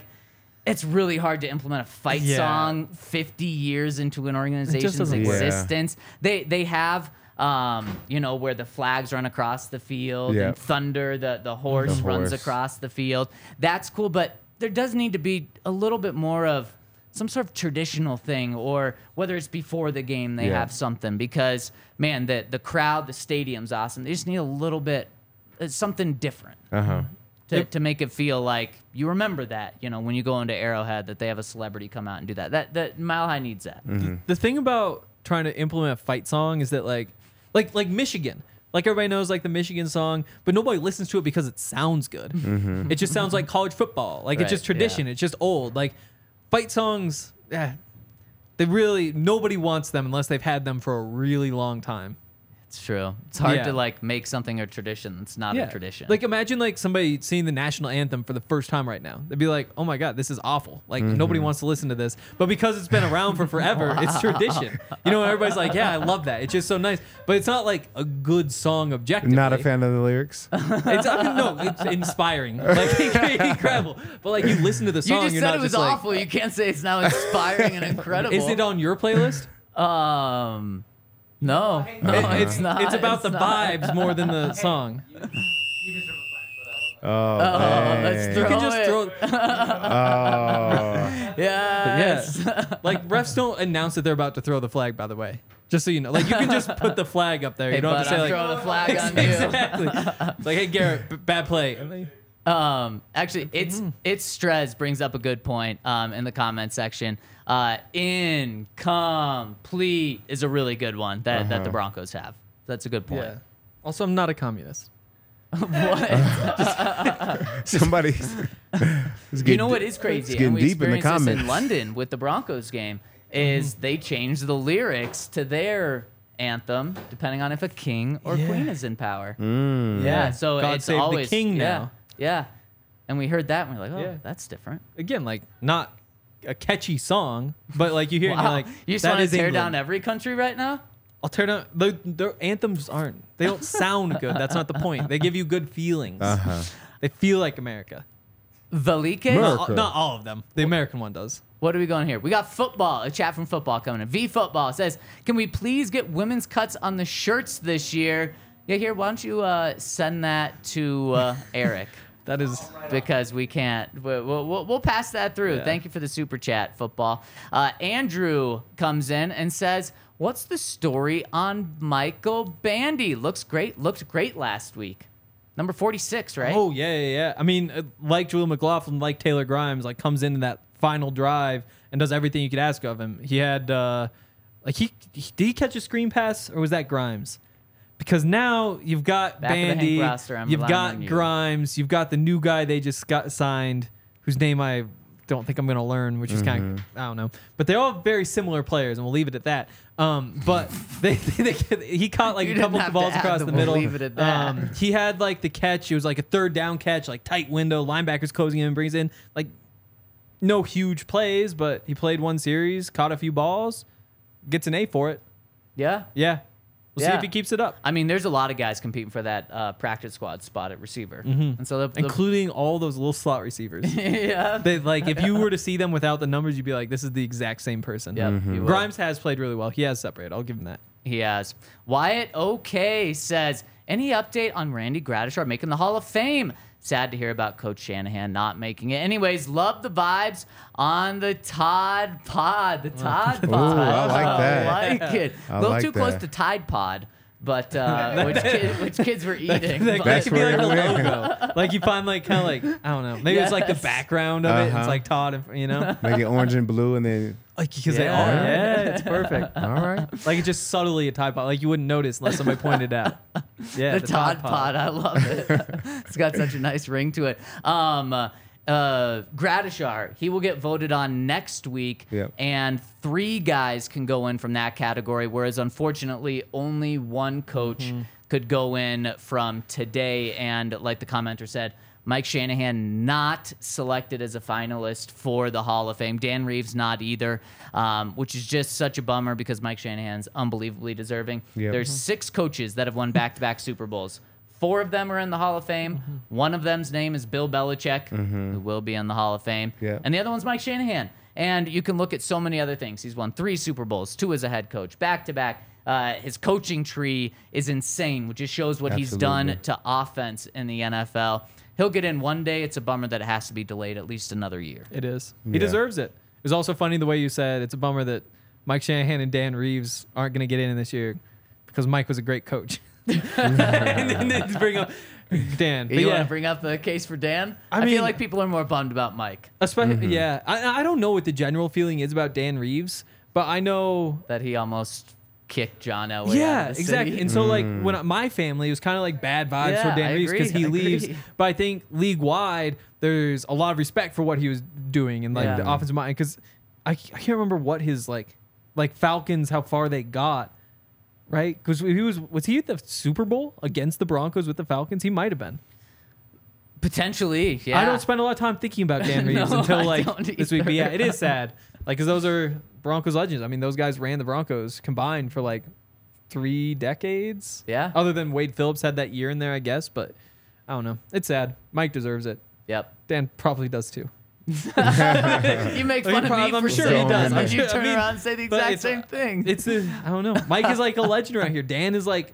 it's really hard to implement a fight Yeah. song 50 years into an organization's doesn't. Yeah. existence. They they have. Um, you know where the flags run across the field Yeah. and thunder, the the horse The runs horse. across the field. That's cool, but there does need to be a little bit more of some sort of traditional thing, or whether it's before the game they have something because man, the the crowd, the stadium's awesome. They just need a little bit, uh, something different Uh huh. to, to make it feel like you remember that. You know, when you go into Arrowhead, that they have a celebrity come out and do that. That that Mile High needs that. The thing about trying to implement a fight song is that like, like like Michigan. Like everybody knows like the Michigan song, but nobody listens to it because it sounds good. It just sounds like college football. Like it's just tradition. yeah. It's just old. Like fight songs, eh, they really nobody wants them unless they've had them for a really long time. It's true. It's hard Yeah. to like make something a tradition that's not a tradition. Like imagine like somebody seeing the national anthem for the first time right now. They'd be like, "Oh my god, this is awful." Like nobody wants to listen to this. But because it's been around for forever, it's tradition. You know, everybody's like, "Yeah, I love that. It's just so nice." But it's not like a good song objectively. Not a fan of the lyrics. It's I mean, no, it's inspiring. Like incredible. But like you listen to the song, you just you're said not it was just like, awful. you can't say it's now inspiring and incredible. Is it on your playlist? Um, no, no, It- it's not. It's about the not. vibes more than the song. Oh, Oh, let's dang. throw You can just it. throw Oh. Yes. like refs don't announce that they're about to throw the flag. By the way, just so you know, like you can just put the flag up there. hey, you don't bud, have to say I'm like throwing the flag on you. exactly. It's like, hey Garrett, b- bad play. And they- Um, actually, it's Mm-hmm. it's Strez brings up a good point um, in the comment section. Uh, incomplete is a really good one that, that the Uh-huh. Broncos have. That's a good point. Yeah. Also, I'm not a communist. What? Somebody. you know what is crazy? It's getting and we deep in the experienced this in. London with the Broncos game. Is Mm-hmm. they changed the lyrics to their anthem depending on if a king or Yeah. queen is in power. Mm. Yeah, so God it's save the always king yeah, now. Yeah, and we heard that and we're like, oh, Yeah. that's different. Again, like not a catchy song, but like you hear it and Wow, you're like, you just that want to is tear England. down every country right now? I'll tear down. The, their anthems aren't. They don't sound good. That's not the point. They give you good feelings. Uh-huh. They feel like America. Velike? Mer- Not, America. not all of them. The American one does. What are we going here? We got football. A chat from football coming in. V football says, "Can we please get women's cuts on the shirts this year?" Yeah, here. Why don't you uh, send that to uh, Eric? That is. because we can't. We'll, we'll, we'll pass that through. Yeah. Thank you for the super chat, football. Uh, Andrew comes in and says, What's the story on Michael Bandy? Looks great. Looked great last week. Number 46, right? Oh yeah, yeah, yeah. I mean, uh, like Julian McLaughlin, like Taylor Grimes, like comes into that final drive and does everything you could ask of him. He had uh like he, he did he catch a screen pass or was that Grimes? Because now you've got Back of the Bandy, roster, I'm you've got you. Grimes, you've got the new guy they just got signed, whose name I don't think I'm gonna learn, which is kind of I don't know. But they're all very similar players, and we'll leave it at that. Um, but they, they, he caught like You a couple of balls across the the we'll middle. leave it at that. Um, he had like the catch. It was like a third down catch, like tight window. Linebackers closing in, brings in like no huge plays, but he played one series, caught a few balls, gets an A for it. Yeah. Yeah, we'll see if he keeps it up, I mean, there's a lot of guys competing for that uh, practice squad spot at receiver. And so the, the including all those little slot receivers. yeah. they like if you were to see them without the numbers, you'd be like, this is the exact same person. Yep, he will. Grimes has played really well. He has separated. I'll give him that. He has. Wyatt OK says, any update on Randy Gradishar making the Hall of Fame? Sad to hear about Coach Shanahan not making it. Anyways, love the vibes on the Todd Pod. The Todd Pod. I like that. I like it. I A little like too close to Tide Pod, but uh, which, kid, which kids were eating. That, that That's could be where like a logo. like you find like kind of like I don't know. Maybe it's like the background of it. It's Uh-huh. like Todd, and- you know, Make it orange and blue, and then like because can say, oh Yeah. yeah, it's perfect. all right. Like it's just subtly a Tide Pod. Like you wouldn't notice unless somebody pointed it out. Yeah, the, Todd, Pod. I love it. it's got such a nice ring to it. Um, uh, uh, Gradishar, he will get voted on next week, Yep. and three guys can go in from that category, whereas unfortunately, only one coach Mm-hmm. could go in from today. And like the commenter said, Mike Shanahan not selected as a finalist for the Hall of Fame. Dan Reeves not either, um, which is just such a bummer because Mike Shanahan's unbelievably deserving. Yep. There's six coaches that have won back-to-back Super Bowls. Four of them are in the Hall of Fame. One of them's name is Bill Belichick, who will be in the Hall of Fame. And the other one's Mike Shanahan. And you can look at so many other things. He's won three Super Bowls, two as a head coach, back to back. Uh, his coaching tree is insane, which just shows what he's done to offense in the NFL. He'll get in one day. It's a bummer that it has to be delayed at least another year. It is. He Yeah. deserves it. It was also funny the way you said it's a bummer that Mike Shanahan and Dan Reeves aren't going to get in this year because Mike was a great coach. and then they bring up Dan. But you yeah, want to bring up the case for Dan? I I, mean- feel like people are more bummed about Mike especially mm-hmm. yeah. I, I don't know what the general feeling is about Dan Reeves, but I know that he almost kicked John Elway. out yeah, of the exactly. city. And so like mm. when my family it was kind of like bad vibes Yeah, for Dan I Reeves because he I leaves. agree. But I think league wide there's a lot of respect for what he was doing and like Yeah. the offensive mind because I, I can't remember what his like like Falcons how far they got. Right, because he was was he at the Super Bowl against the Broncos with the Falcons? He might have been. potentially, yeah. I don't spend a lot of time thinking about Dan Reeves No, until like this week. But yeah, it is sad. Like, cause those are Broncos legends. I mean, those guys ran the Broncos combined for like three decades. Yeah. Other than Wade Phillips had that year in there, I guess. But I don't know. It's sad. Mike deserves it. Yep. Dan probably does too. You make fun of I'm- me I'm for sure he does. that, but you I turn mean, around and say the exact it's- same thing. It's a, I don't know. Mike is like a legend around here. Dan is like.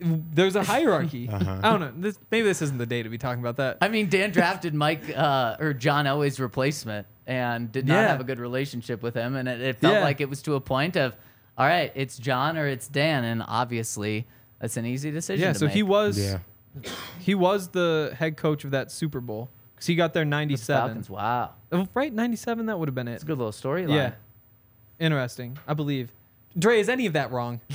There's a hierarchy. Uh-huh. I don't know. This, maybe this isn't the day to be talking about that. I mean, Dan drafted Mike uh, or John Elway's replacement and did not Yeah. have a good relationship with him, and it, it felt Yeah. like it was to a point of, all right, it's John or it's Dan, and obviously that's an easy decision. yeah. to So he was. Yeah. He was the head coach of that Super Bowl because he got there With the 97. Falcons. Wow, Oh, Right, 97. That would have been it. it's a good little storyline. Yeah. Interesting. I believe. Dre, is any of that wrong?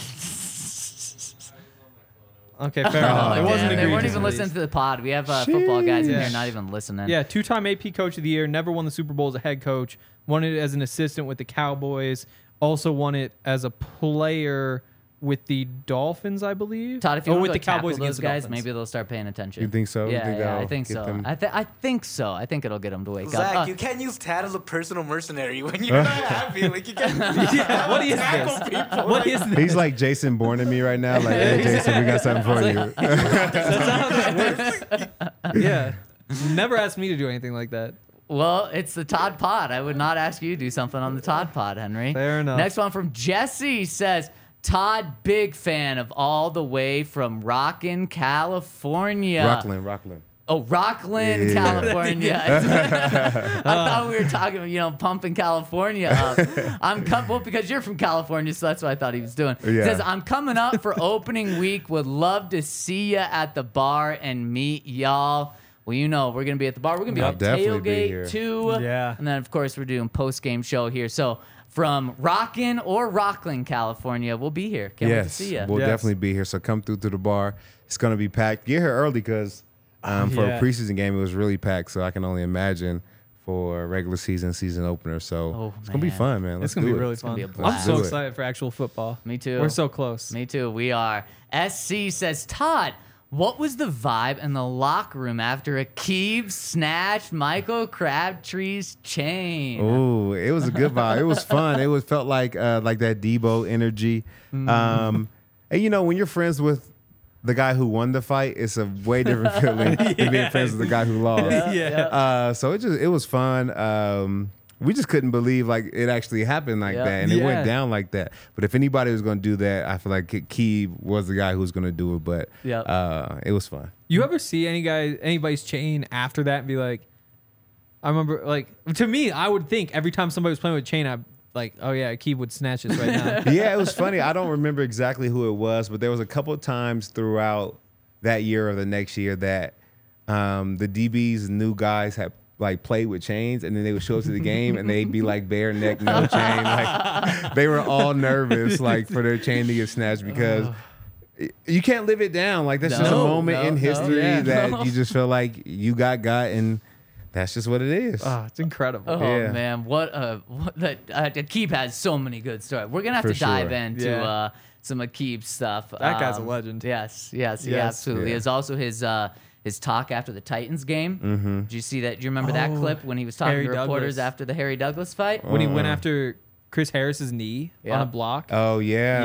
Okay, fair Oh, enough. It wasn't they egregious, weren't even listening least. to the pod. We have uh, football guys in Sheesh. here not even listening. Yeah, two-time AP Coach of the Year. Never won the Super Bowl as a head coach. Won it as an assistant with the Cowboys. Also won it as a player with the Dolphins, I believe. Todd, if you oh, with the Cowboys those against the guys, maybe they'll start paying attention. You think so? You Yeah, think yeah, I think so. them- I, th- I think so. I think it'll get them to wake Zac, up. Uh, you can't use Tad as a personal mercenary when you're not happy. Like you can't. yeah, what is this? people. What is this? He's like Jason Bourne to me right now. Like, hey, Jason, we got something for you. That's how this works. yeah. Never asked me to do anything like that. Well, it's the Todd Pod. I would not ask you to do something on the Todd Pod, Henry. Fair enough. Next one from Jesse says, Todd, big fan of all the way from Rockin', California. Rockland, Rockland. Oh, Rockland, Yeah. California. I thought we were talking, you know, pumping California up. I'm com- well because you're from California, so that's what I thought he was doing. He Yeah. says I'm coming up for opening week. Would love to see you at the bar and meet y'all. Well, you know, we're gonna be at the bar. We're gonna be I'll at definitely be tailgate too. Yeah. And then of course we're doing post game show here. So from Rockin' or Rockland, California, we'll be here. Can't wait to yes, see you. we'll Yes. definitely be here. So come through to the bar. It's gonna be packed. Get here early because um, for Yeah. a preseason game it was really packed. So I can only imagine for a regular season season opener. So Oh, it's gonna be fun, man. Let's It's gonna do be it. really gonna fun. be a I'm blast. so Do it. excited for actual football. Me too. We're so close. Me too. We are. SC says, Todd, what was the vibe in the locker room after Aqib snatched Michael Crabtree's chain? Oh, it was a good vibe. It was fun. It was felt like uh, like that Debo energy. Mm-hmm. Um, and you know when you're friends with the guy who won the fight, it's a way different feeling than being friends with the guy who lost. Yeah. Uh, so it just it was fun. Um, we just couldn't believe like it actually happened like Yeah. that and it went down like that. But if anybody was going to do that, I feel like Key was the guy who was going to do it. But Yeah. uh, it was fun. You ever see any guy anybody's chain after that and be like, I remember like to me, I would think every time somebody was playing with chain, I like, oh yeah, Keith would snatch this right now. yeah, it was funny. I don't remember exactly who it was, but there was a couple of times throughout that year or the next year that um, the DBs new guys had like play with chains, and then they would show up to the game and they'd be like bare neck, no chain. Like they were all nervous, like for their chain to get snatched because. You can't live it down. Like that's just a moment no, in no. history Yeah. that No. you just feel like you got got, and that's just what it is. oh, it's incredible. Oh Yeah. man, what a what that uh, Aqib has so many good stories. We're gonna have For to dive sure. into Yeah. uh, some Aqib stuff. That guy's a legend. Yes, yes, he Yes. absolutely Yeah. is. Also his uh, his talk after the Titans game. Mm-hmm. Did you see that? Do you remember that Oh, clip when he was talking Harry to reporters Douglas. after the Harry Douglas fight? When he went after Chris Harris's knee Yeah. on a block. Oh yeah.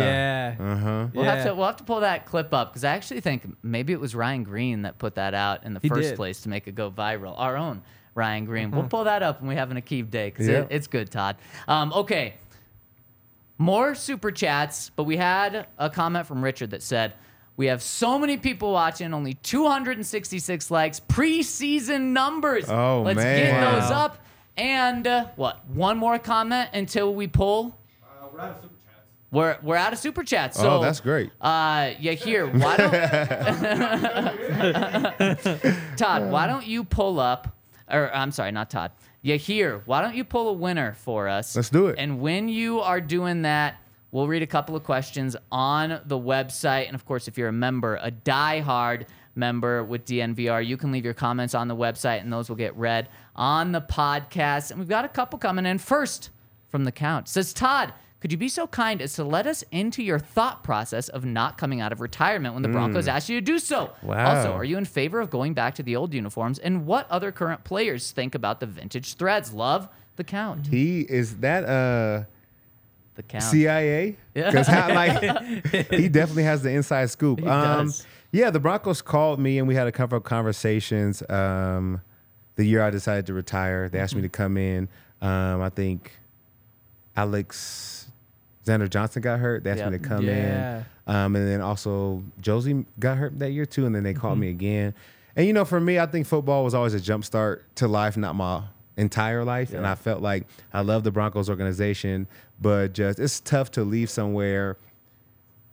yeah. Uh huh. We'll have Yeah. to we'll have to pull that clip up because I actually think maybe it was Ryan Green that put that out in the He first did. Place to make it go viral. Our own Ryan Green. We'll pull that up when we have an Aqib day because Yeah. it, it's good, Todd. Um, okay, more super chats, but we had a comment from Richard that said. We have so many people watching, only 266 likes, preseason numbers. Oh, Let's man. get those Wow. up. And uh, what? One more comment until we pull. we're out of super chats. We're we're out of super chats. So oh, that's great. uh, yeah, here. Why don't Todd? Why don't you pull up? Or I'm sorry, not Todd. Yeah, here. Why don't you pull a winner for us? Let's do it. And when you are doing that, we'll read a couple of questions on the website. And of course, if you're a member, a die-hard member with DNVR, you can leave your comments on the website, and those will get read on the podcast. And we've got a couple coming in first from the count. Says Todd. Could you be so kind as to let us into your thought process of not coming out of retirement when the Broncos asked you to do so? Wow. Also, are you in favor of going back to the old uniforms? And what other current players think about the vintage threads? Love the count. He is that uh The count. CIA? Yeah. Because like he definitely has the inside scoop. He um, does. Yeah, the Broncos called me and we had a couple of conversations. Um, the year I decided to retire, they asked me to come in. Um, I think Alex Xander Johnson got hurt. They asked me to come Yeah. in. Um, and then also Josey got hurt that year too. And then they called Mm-hmm. me again. And you know, for me, I think football was always a jump start to life, not my entire life. And I felt like I love the Broncos organization, but just it's tough to leave somewhere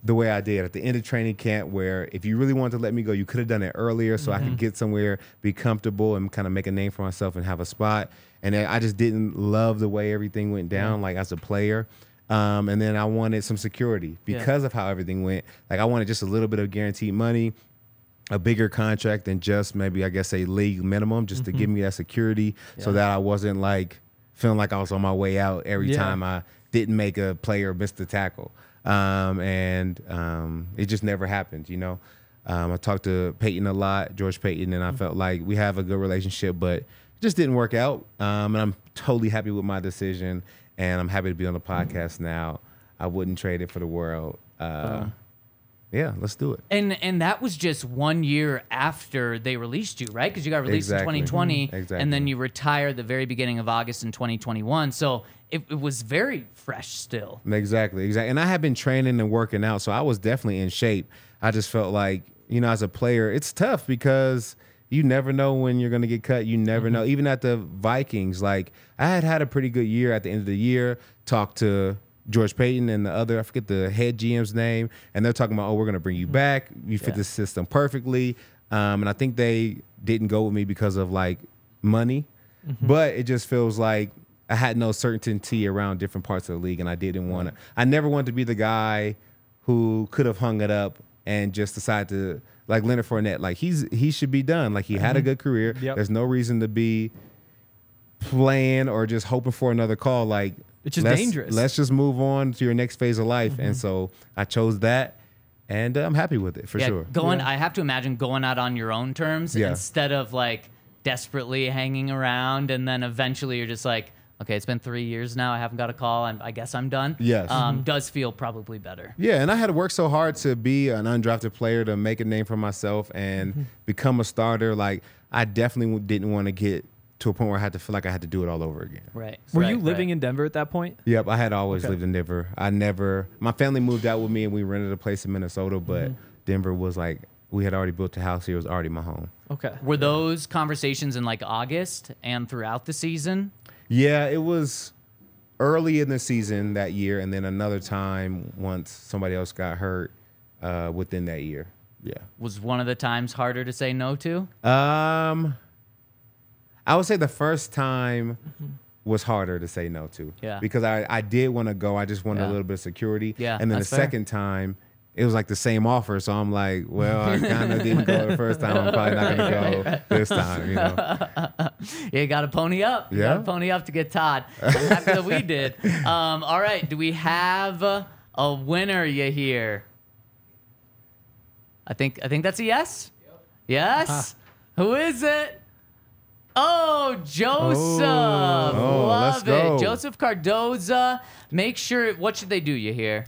the way I did at the end of training camp, where if you really wanted to let me go, you could have done it earlier so I Mm-hmm. could get somewhere, be comfortable, and kind of make a name for myself and have a spot. And I just didn't love the way everything went down, like as a player. Um, and then I wanted some security Yeah. because of how everything went. Like I wanted just a little bit of guaranteed money, a bigger contract than just maybe I guess a league minimum, just to give me that security, so Mm-hmm. That I wasn't like feeling like I was on my way out every Yeah. time I didn't make a play or missed a tackle. Um, and um, it just never happened, you know. Um, I talked to Paton a lot, George Paton, and I felt like we have a good relationship, but it just didn't work out. Um, and I'm totally happy with my decision, and I'm happy to be on the podcast now. I wouldn't trade it for the world. Uh, yeah, let's do it. And and that was just one year after they released you, right? Because you got released Exactly. in 2020, Mhm. and then you retired the very beginning of August in 2021. So it, it was very fresh still. Exactly, exactly. And I had been training and working out, so I was definitely in shape. I just felt like, you know, as a player, it's tough because you never know when you're gonna get cut. You never know. Even at the Vikings, like I had had a pretty good year at the end of the year. Talked to George Paton and the other, I forget the head GM's name, and they're talking about, oh, we're gonna bring you mm-hmm. back. You fit Yeah. the system perfectly. Um, and I think they didn't go with me because of like money, mm-hmm. but it just feels like I had no certainty around different parts of the league, and I didn't want to. I never wanted to be the guy who could have hung it up and just decided to like Leonard Fournette. Like he's he should be done. Like he had a mm-hmm. good career. Yep. There's no reason to be playing or just hoping for another call. Like It's just let's- dangerous. Mm-hmm. Let's just move on to your next phase of life. And so I chose that, and uh, I'm happy with it for yeah, sure. Going, Yeah. I have to imagine going out on your own terms Yeah. instead of like desperately hanging around, and then eventually you're just like, okay, it's been three years now. I haven't got a call. I'm, I guess I'm done. Yes. Um, does feel probably better. Yeah, and I had to work so hard to be an undrafted player to make a name for myself and Mm-hmm. become a starter. Like I definitely didn't want to get to a point where I had to feel like I had to do it all over again. Right. Were right, you living right. in Denver at that point? Yep, I had always Okay. lived in Denver. I never, my family moved out with me and we rented a place in Minnesota, but Mm-hmm. Denver was like, we had already built a house here. It was already my home. Okay. Were those conversations in like August and throughout the season? Yeah, it was early in the season that year, and then another time once somebody else got hurt uh, within that year. Yeah. Was one of the times harder to say no to? Um, I would say the first time was harder to say no to. Yeah. Because I, I did want to go. I just wanted Yeah. a little bit of security. Yeah, And then the fair. second time, it was like the same offer. So I'm like, well, I kind of didn't go the first time. I'm probably not going to go this time, you know? Yeah, you got to pony up. You Yeah. got to pony up to get Todd. I'm happy that we did. Um, all right. Do we have a, a winner you hear? I think I think that's a yes. Yes. Who is it? Oh, Joseph. Oh, Love let's go. it. Joseph Cardoza. Make sure what should they do you hear?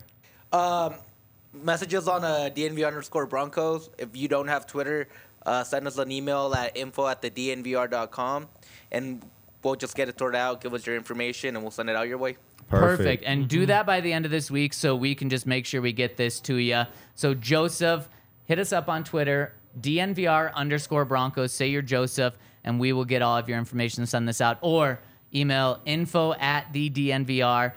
Messages on uh, DNV underscore Broncos. If you don't have Twitter, uh, send us an email at info at the DNVR.com and we'll just get it sorted out. Give us your information and we'll send it out your way. Perfect. And do that by the end of this week so we can just make sure we get this to you. So, Joseph, hit us up on Twitter, DNVR underscore Broncos. Say you're Joseph, and we will get all of your information and send this out. Or email info at the DNVR.com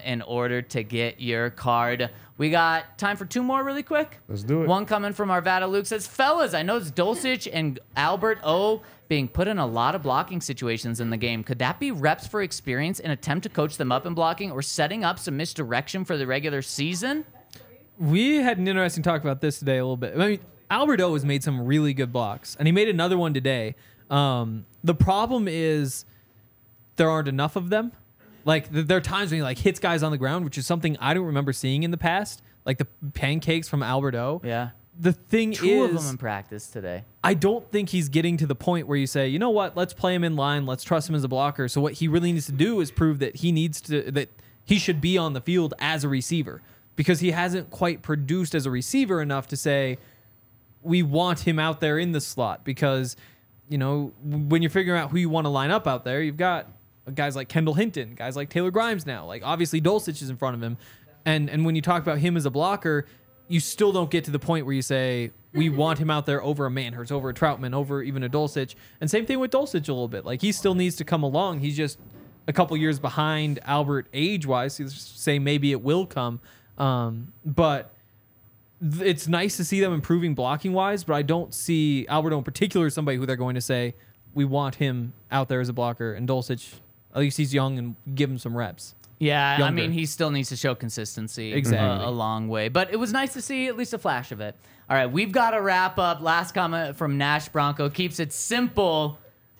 in order to get your card. We got time for two more really quick. Let's do it. One coming from Arvada Luke says, Fellas, I know it's Dulcich and Albert O being put in a lot of blocking situations in the game. Could that be reps for experience and attempt to coach them up in blocking or setting up some misdirection for the regular season? We had an interesting talk about this today a little bit. I mean, Albert O has made some really good blocks, and he made another one today. Um, the problem is there aren't enough of them. Like th- there are times when he like hits guys on the ground, which is something I don't remember seeing in the past. Like the pancakes from Albert O. Yeah. The thing Two is, of them in practice today. I don't think he's getting to the point where you say, you know what, let's play him in line, let's trust him as a blocker. So what he really needs to do is prove that he needs to that he should be on the field as a receiver because he hasn't quite produced as a receiver enough to say we want him out there in the slot because you know when you're figuring out who you want to line up out there, you've got guys like Kendall Hinton, guys like Taylor Grimes now. Like obviously Dulcich is in front of him. And and when you talk about him as a blocker, you still don't get to the point where you say we want him out there over a Manhertz, over a Trautman, over even a Dulcich. And same thing with Dulcich a little bit. Like he still needs to come along. He's just a couple years behind Albert age wise. He's saying maybe it will come. Um, but it's nice to see them improving blocking wise, but I don't see Albert O in particular as somebody who they're going to say we want him out there as a blocker. And Dulcich, at least he's young and give him some reps. Yeah, I mean, he still needs to show consistency uh, Exactly. a, a long way. But it was nice to see at least a flash of it. All right, we've got to wrap up. Last comment from Nash Bronco keeps it simple.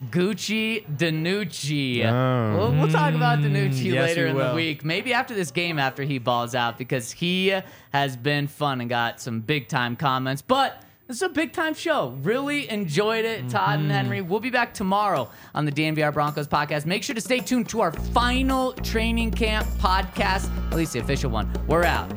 Gucci Danucci. Oh. We'll, we'll talk about Danucci yes, later we in the week. Maybe after this game, after he balls out, because he has been fun and got some big time comments. But this is a big time show. Really enjoyed it, Todd Mm-hmm. and Henry. We'll be back tomorrow on the DNVR Broncos podcast. Make sure to stay tuned to our final training camp podcast, at least the official one. We're out.